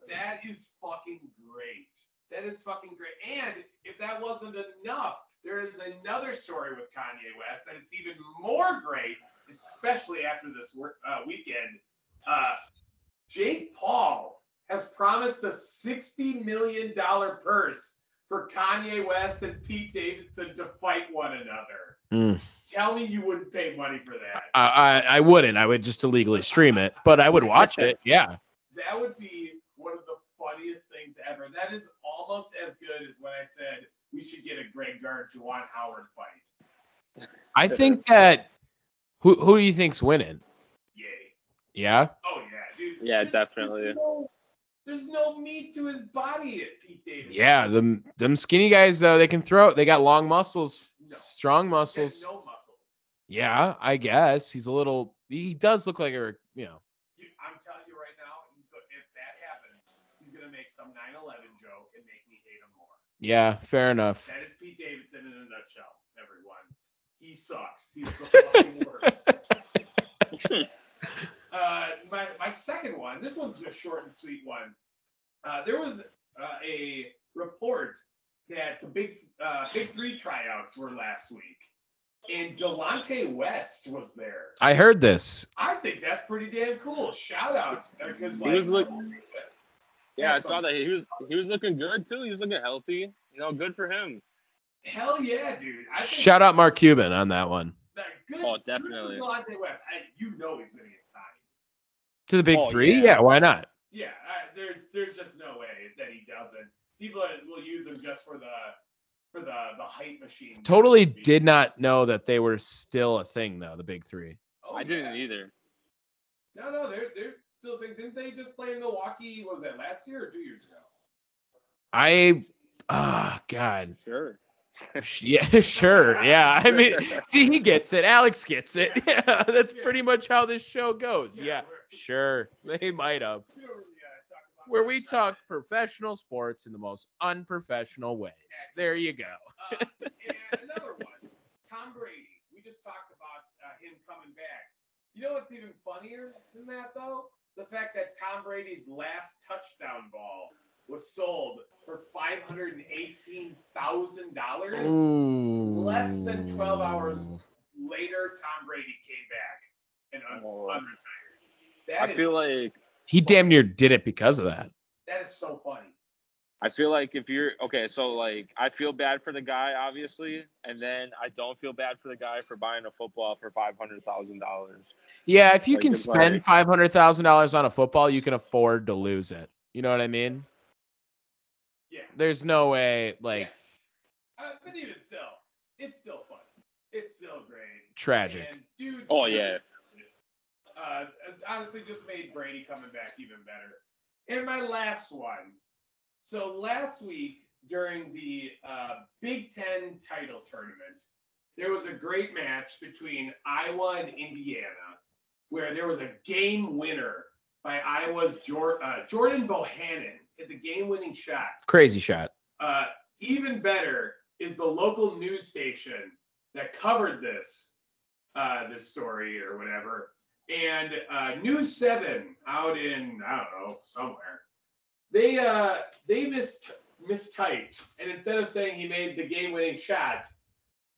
that is fucking great. That is fucking great. And if that wasn't enough, there is another story with Kanye West that it's even more great, especially after this work, uh, weekend. Uh, Jake Paul has promised a $60 million purse for Kanye West and Pete Davidson to fight one another. Mm. Tell me you wouldn't pay money for that. I, I I wouldn't. I would just illegally stream it, but I would watch it. Yeah. That would be one of the funniest things ever. That is almost as good as when I said we should get a Greg Gard Juwan Howard fight. I think that who who do you think's winning? Yay. Yeah. Oh yeah, dude. Yeah, There's- definitely. There's no, there's no meat to his body at Pete Davidson. Yeah. Them them skinny guys though, they can throw. They got long muscles, No. strong muscles. no muscles. Yeah, I guess he's a little. He does look like a you know. You, I'm telling you right now, he's go, if that happens, he's gonna make some 9/11 joke and make me hate him more. Yeah, fair enough. That is Pete Davidson in a nutshell, everyone. He sucks. He's the fucking worst. uh, my, my second one, this one's a short and sweet one. Uh, there was uh, a report that the big uh, big three tryouts were last week, and Delonte West was there. I heard this. I think that's pretty damn cool. Shout out because He like was look- West. Yeah, I saw that he was he was looking good too. He was looking healthy. You know, good for him. Hell yeah, dude! I think Shout out Mark Cuban on that one. that good, Oh, good for definitely. Delonte West. I, you know he's gonna get signed. To the big Oh, three? yeah. Yeah. why not? Yeah, I, there's there's just no way that he doesn't. People will use him just for the for the the hype machine. Totally did not know that they were still a thing though, the big three. Oh, I didn't either. No, no, they're they're still think. Didn't they just play in Milwaukee? Was that last year or two years ago? I ah God. Sure. Yeah, sure. Yeah. I mean, see, he gets it. Alex gets it. Yeah, that's pretty much how this show goes. Yeah, we're- sure. They might have. really, uh, Where we stuff. talk professional sports in the most unprofessional ways. There you go. Uh, and another one, Tom Brady. We just talked about uh, him coming back. You know what's even funnier than that, though? The fact that Tom Brady's last touchdown ball was sold for five hundred and eighteen thousand dollars. Less than 12 hours. Later, Tom Brady came back and un- Oh. unretired. That I is- feel like He damn near did it because of that. that is so funny. I feel like if you're okay, so like I feel bad for the guy, obviously, and then I don't feel bad for the guy for buying a football for five hundred thousand dollars. Yeah, if you Like, can spend like- five hundred thousand dollars on a football, you can afford to lose it. You know what I mean? Yeah. There's no way, like Yeah. Uh, but even still, it's still fun. It's still great. tragic. And dude. Oh, yeah. Uh, honestly, just made Brady coming back even better. And my last one. So last week during the uh, Big Ten title tournament, there was a great match between Iowa and Indiana, where there was a game winner by Iowa's Jor- uh, Jordan Bohannon at the game-winning shot. Crazy shot. Uh, even better is the local news station that covered this uh, this story or whatever. And uh, News Seven out in I don't know somewhere, they uh, they mis mistyped, and instead of saying he made the game-winning shot,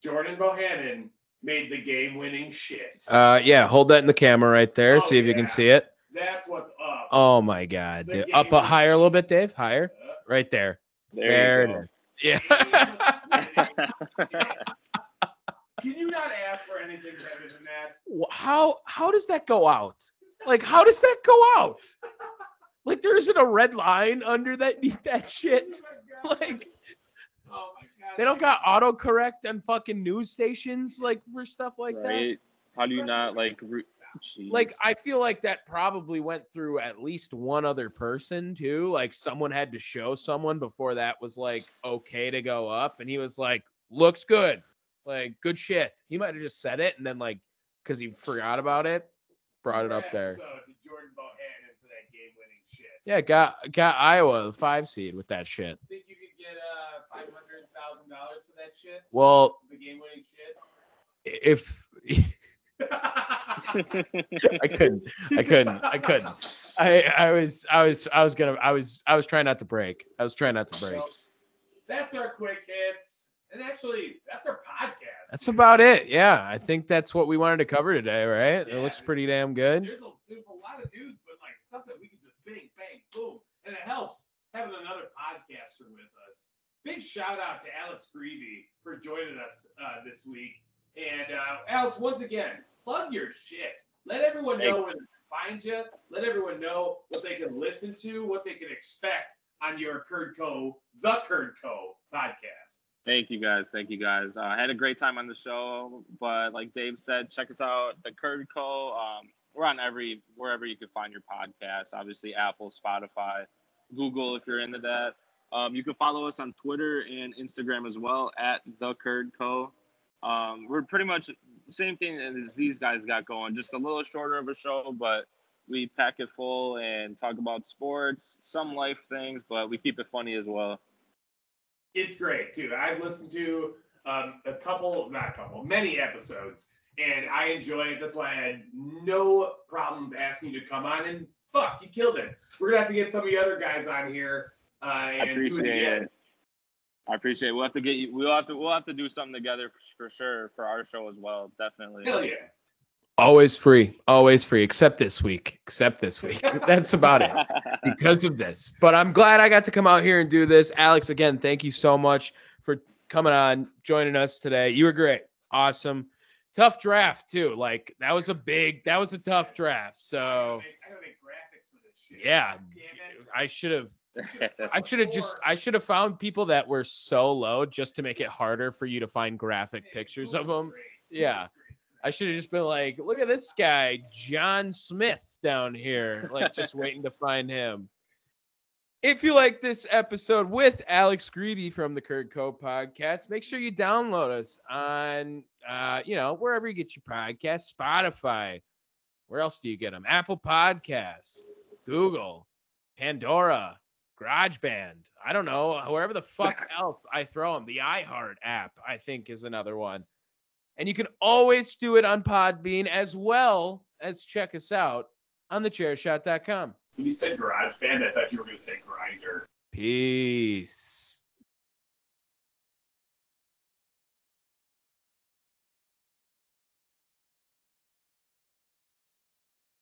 Jordan Bohannon made the game-winning shit. Uh, yeah, hold that in the camera right there. Oh, see if you can see it. That's what's up. Oh my god, dude. Up a higher a little bit, Dave. Higher. Uh, Right there. There, There you it go. is. Yeah. Can you not ask for anything better than that? How how does that go out? Like how does that go out? Like there isn't a red line under that that shit. Oh. Like Oh my God. they don't got autocorrect on fucking news stations like for stuff like that. How do you not like? Re- Jeez. Like I feel like that probably went through at least one other person too. Like someone had to show someone before that was like okay to go up, and he was like, "Looks good, like good shit." He might have just said it, and then like because he forgot about it, brought it up Congrats, there. though, to Jordan Bohannon for that game-winning shit. Yeah, got got Iowa the five seed with that shit. Think you could get uh five hundred thousand dollars for that shit? Well, The game-winning shit. if. I couldn't, I couldn't, I couldn't. I I was I was I was gonna I was I was trying not to break. I was trying not to break. So, that's our quick hits. And actually, that's our podcast. That's about it. Yeah, I think that's what we wanted to cover today, right? It looks pretty damn good. There's a, there's a lot of news, but like stuff that we can bang, bang, boom. And it helps having another podcaster with us. Big shout out to Alex Greavy for joining us uh, this week. And uh, Alex, once again, plug your shit. Let everyone know where they can find you. Let everyone know what they can listen to, what they can expect on your Curd Co, the Curd Co podcast. Thank you guys. Thank you guys. Uh, I had a great time on the show, but like Dave said, check us out, the Curd Co. Um, we're on every wherever you can find your podcast. Obviously, Apple, Spotify, Google, if you're into that. Um, you can follow us on Twitter and Instagram as well at the Curd Co. Um, we're pretty much same thing as these guys got going, just a little shorter of a show, but we pack it full and talk about sports, some life things, but we keep it funny as well. It's great too. I've listened to um, a couple, not a couple, many episodes, and I enjoy it. That's why I had no problems asking you to come on. And fuck, you killed it. We're gonna have to get some of the other guys on here. Uh, I and do appreciate it. I appreciate it. We'll have to get you. We'll have to. We'll have to do something together for, for sure for our show as well. Definitely. Hell yeah. Always free, always free, except this week. Except this week. That's about it. because of this. But I'm glad I got to come out here and do this. Alex, again, thank you so much for coming on, joining us today. You were great. Awesome. Tough draft, too. Like, that was a big, that was a tough draft. So, yeah. I should have. I should have just I should have found people that were so low just to make it harder for you to find graphic pictures of them. Yeah. I should have just been like, look at this guy, John Smith down here, like just waiting to find him. If you like this episode with Alex Greeby from the Curd Co podcast, make sure you download us on, uh, you know, wherever you get your podcast, Spotify. Where else do you get them? Apple Podcasts, Google, Pandora, GarageBand. I don't know, wherever the fuck else I throw them. The iHeart app, I think, is another one. And you can always do it on Podbean as well as check us out on thechairshot.com. When you said garage band, I thought you were gonna say Grindr. Peace.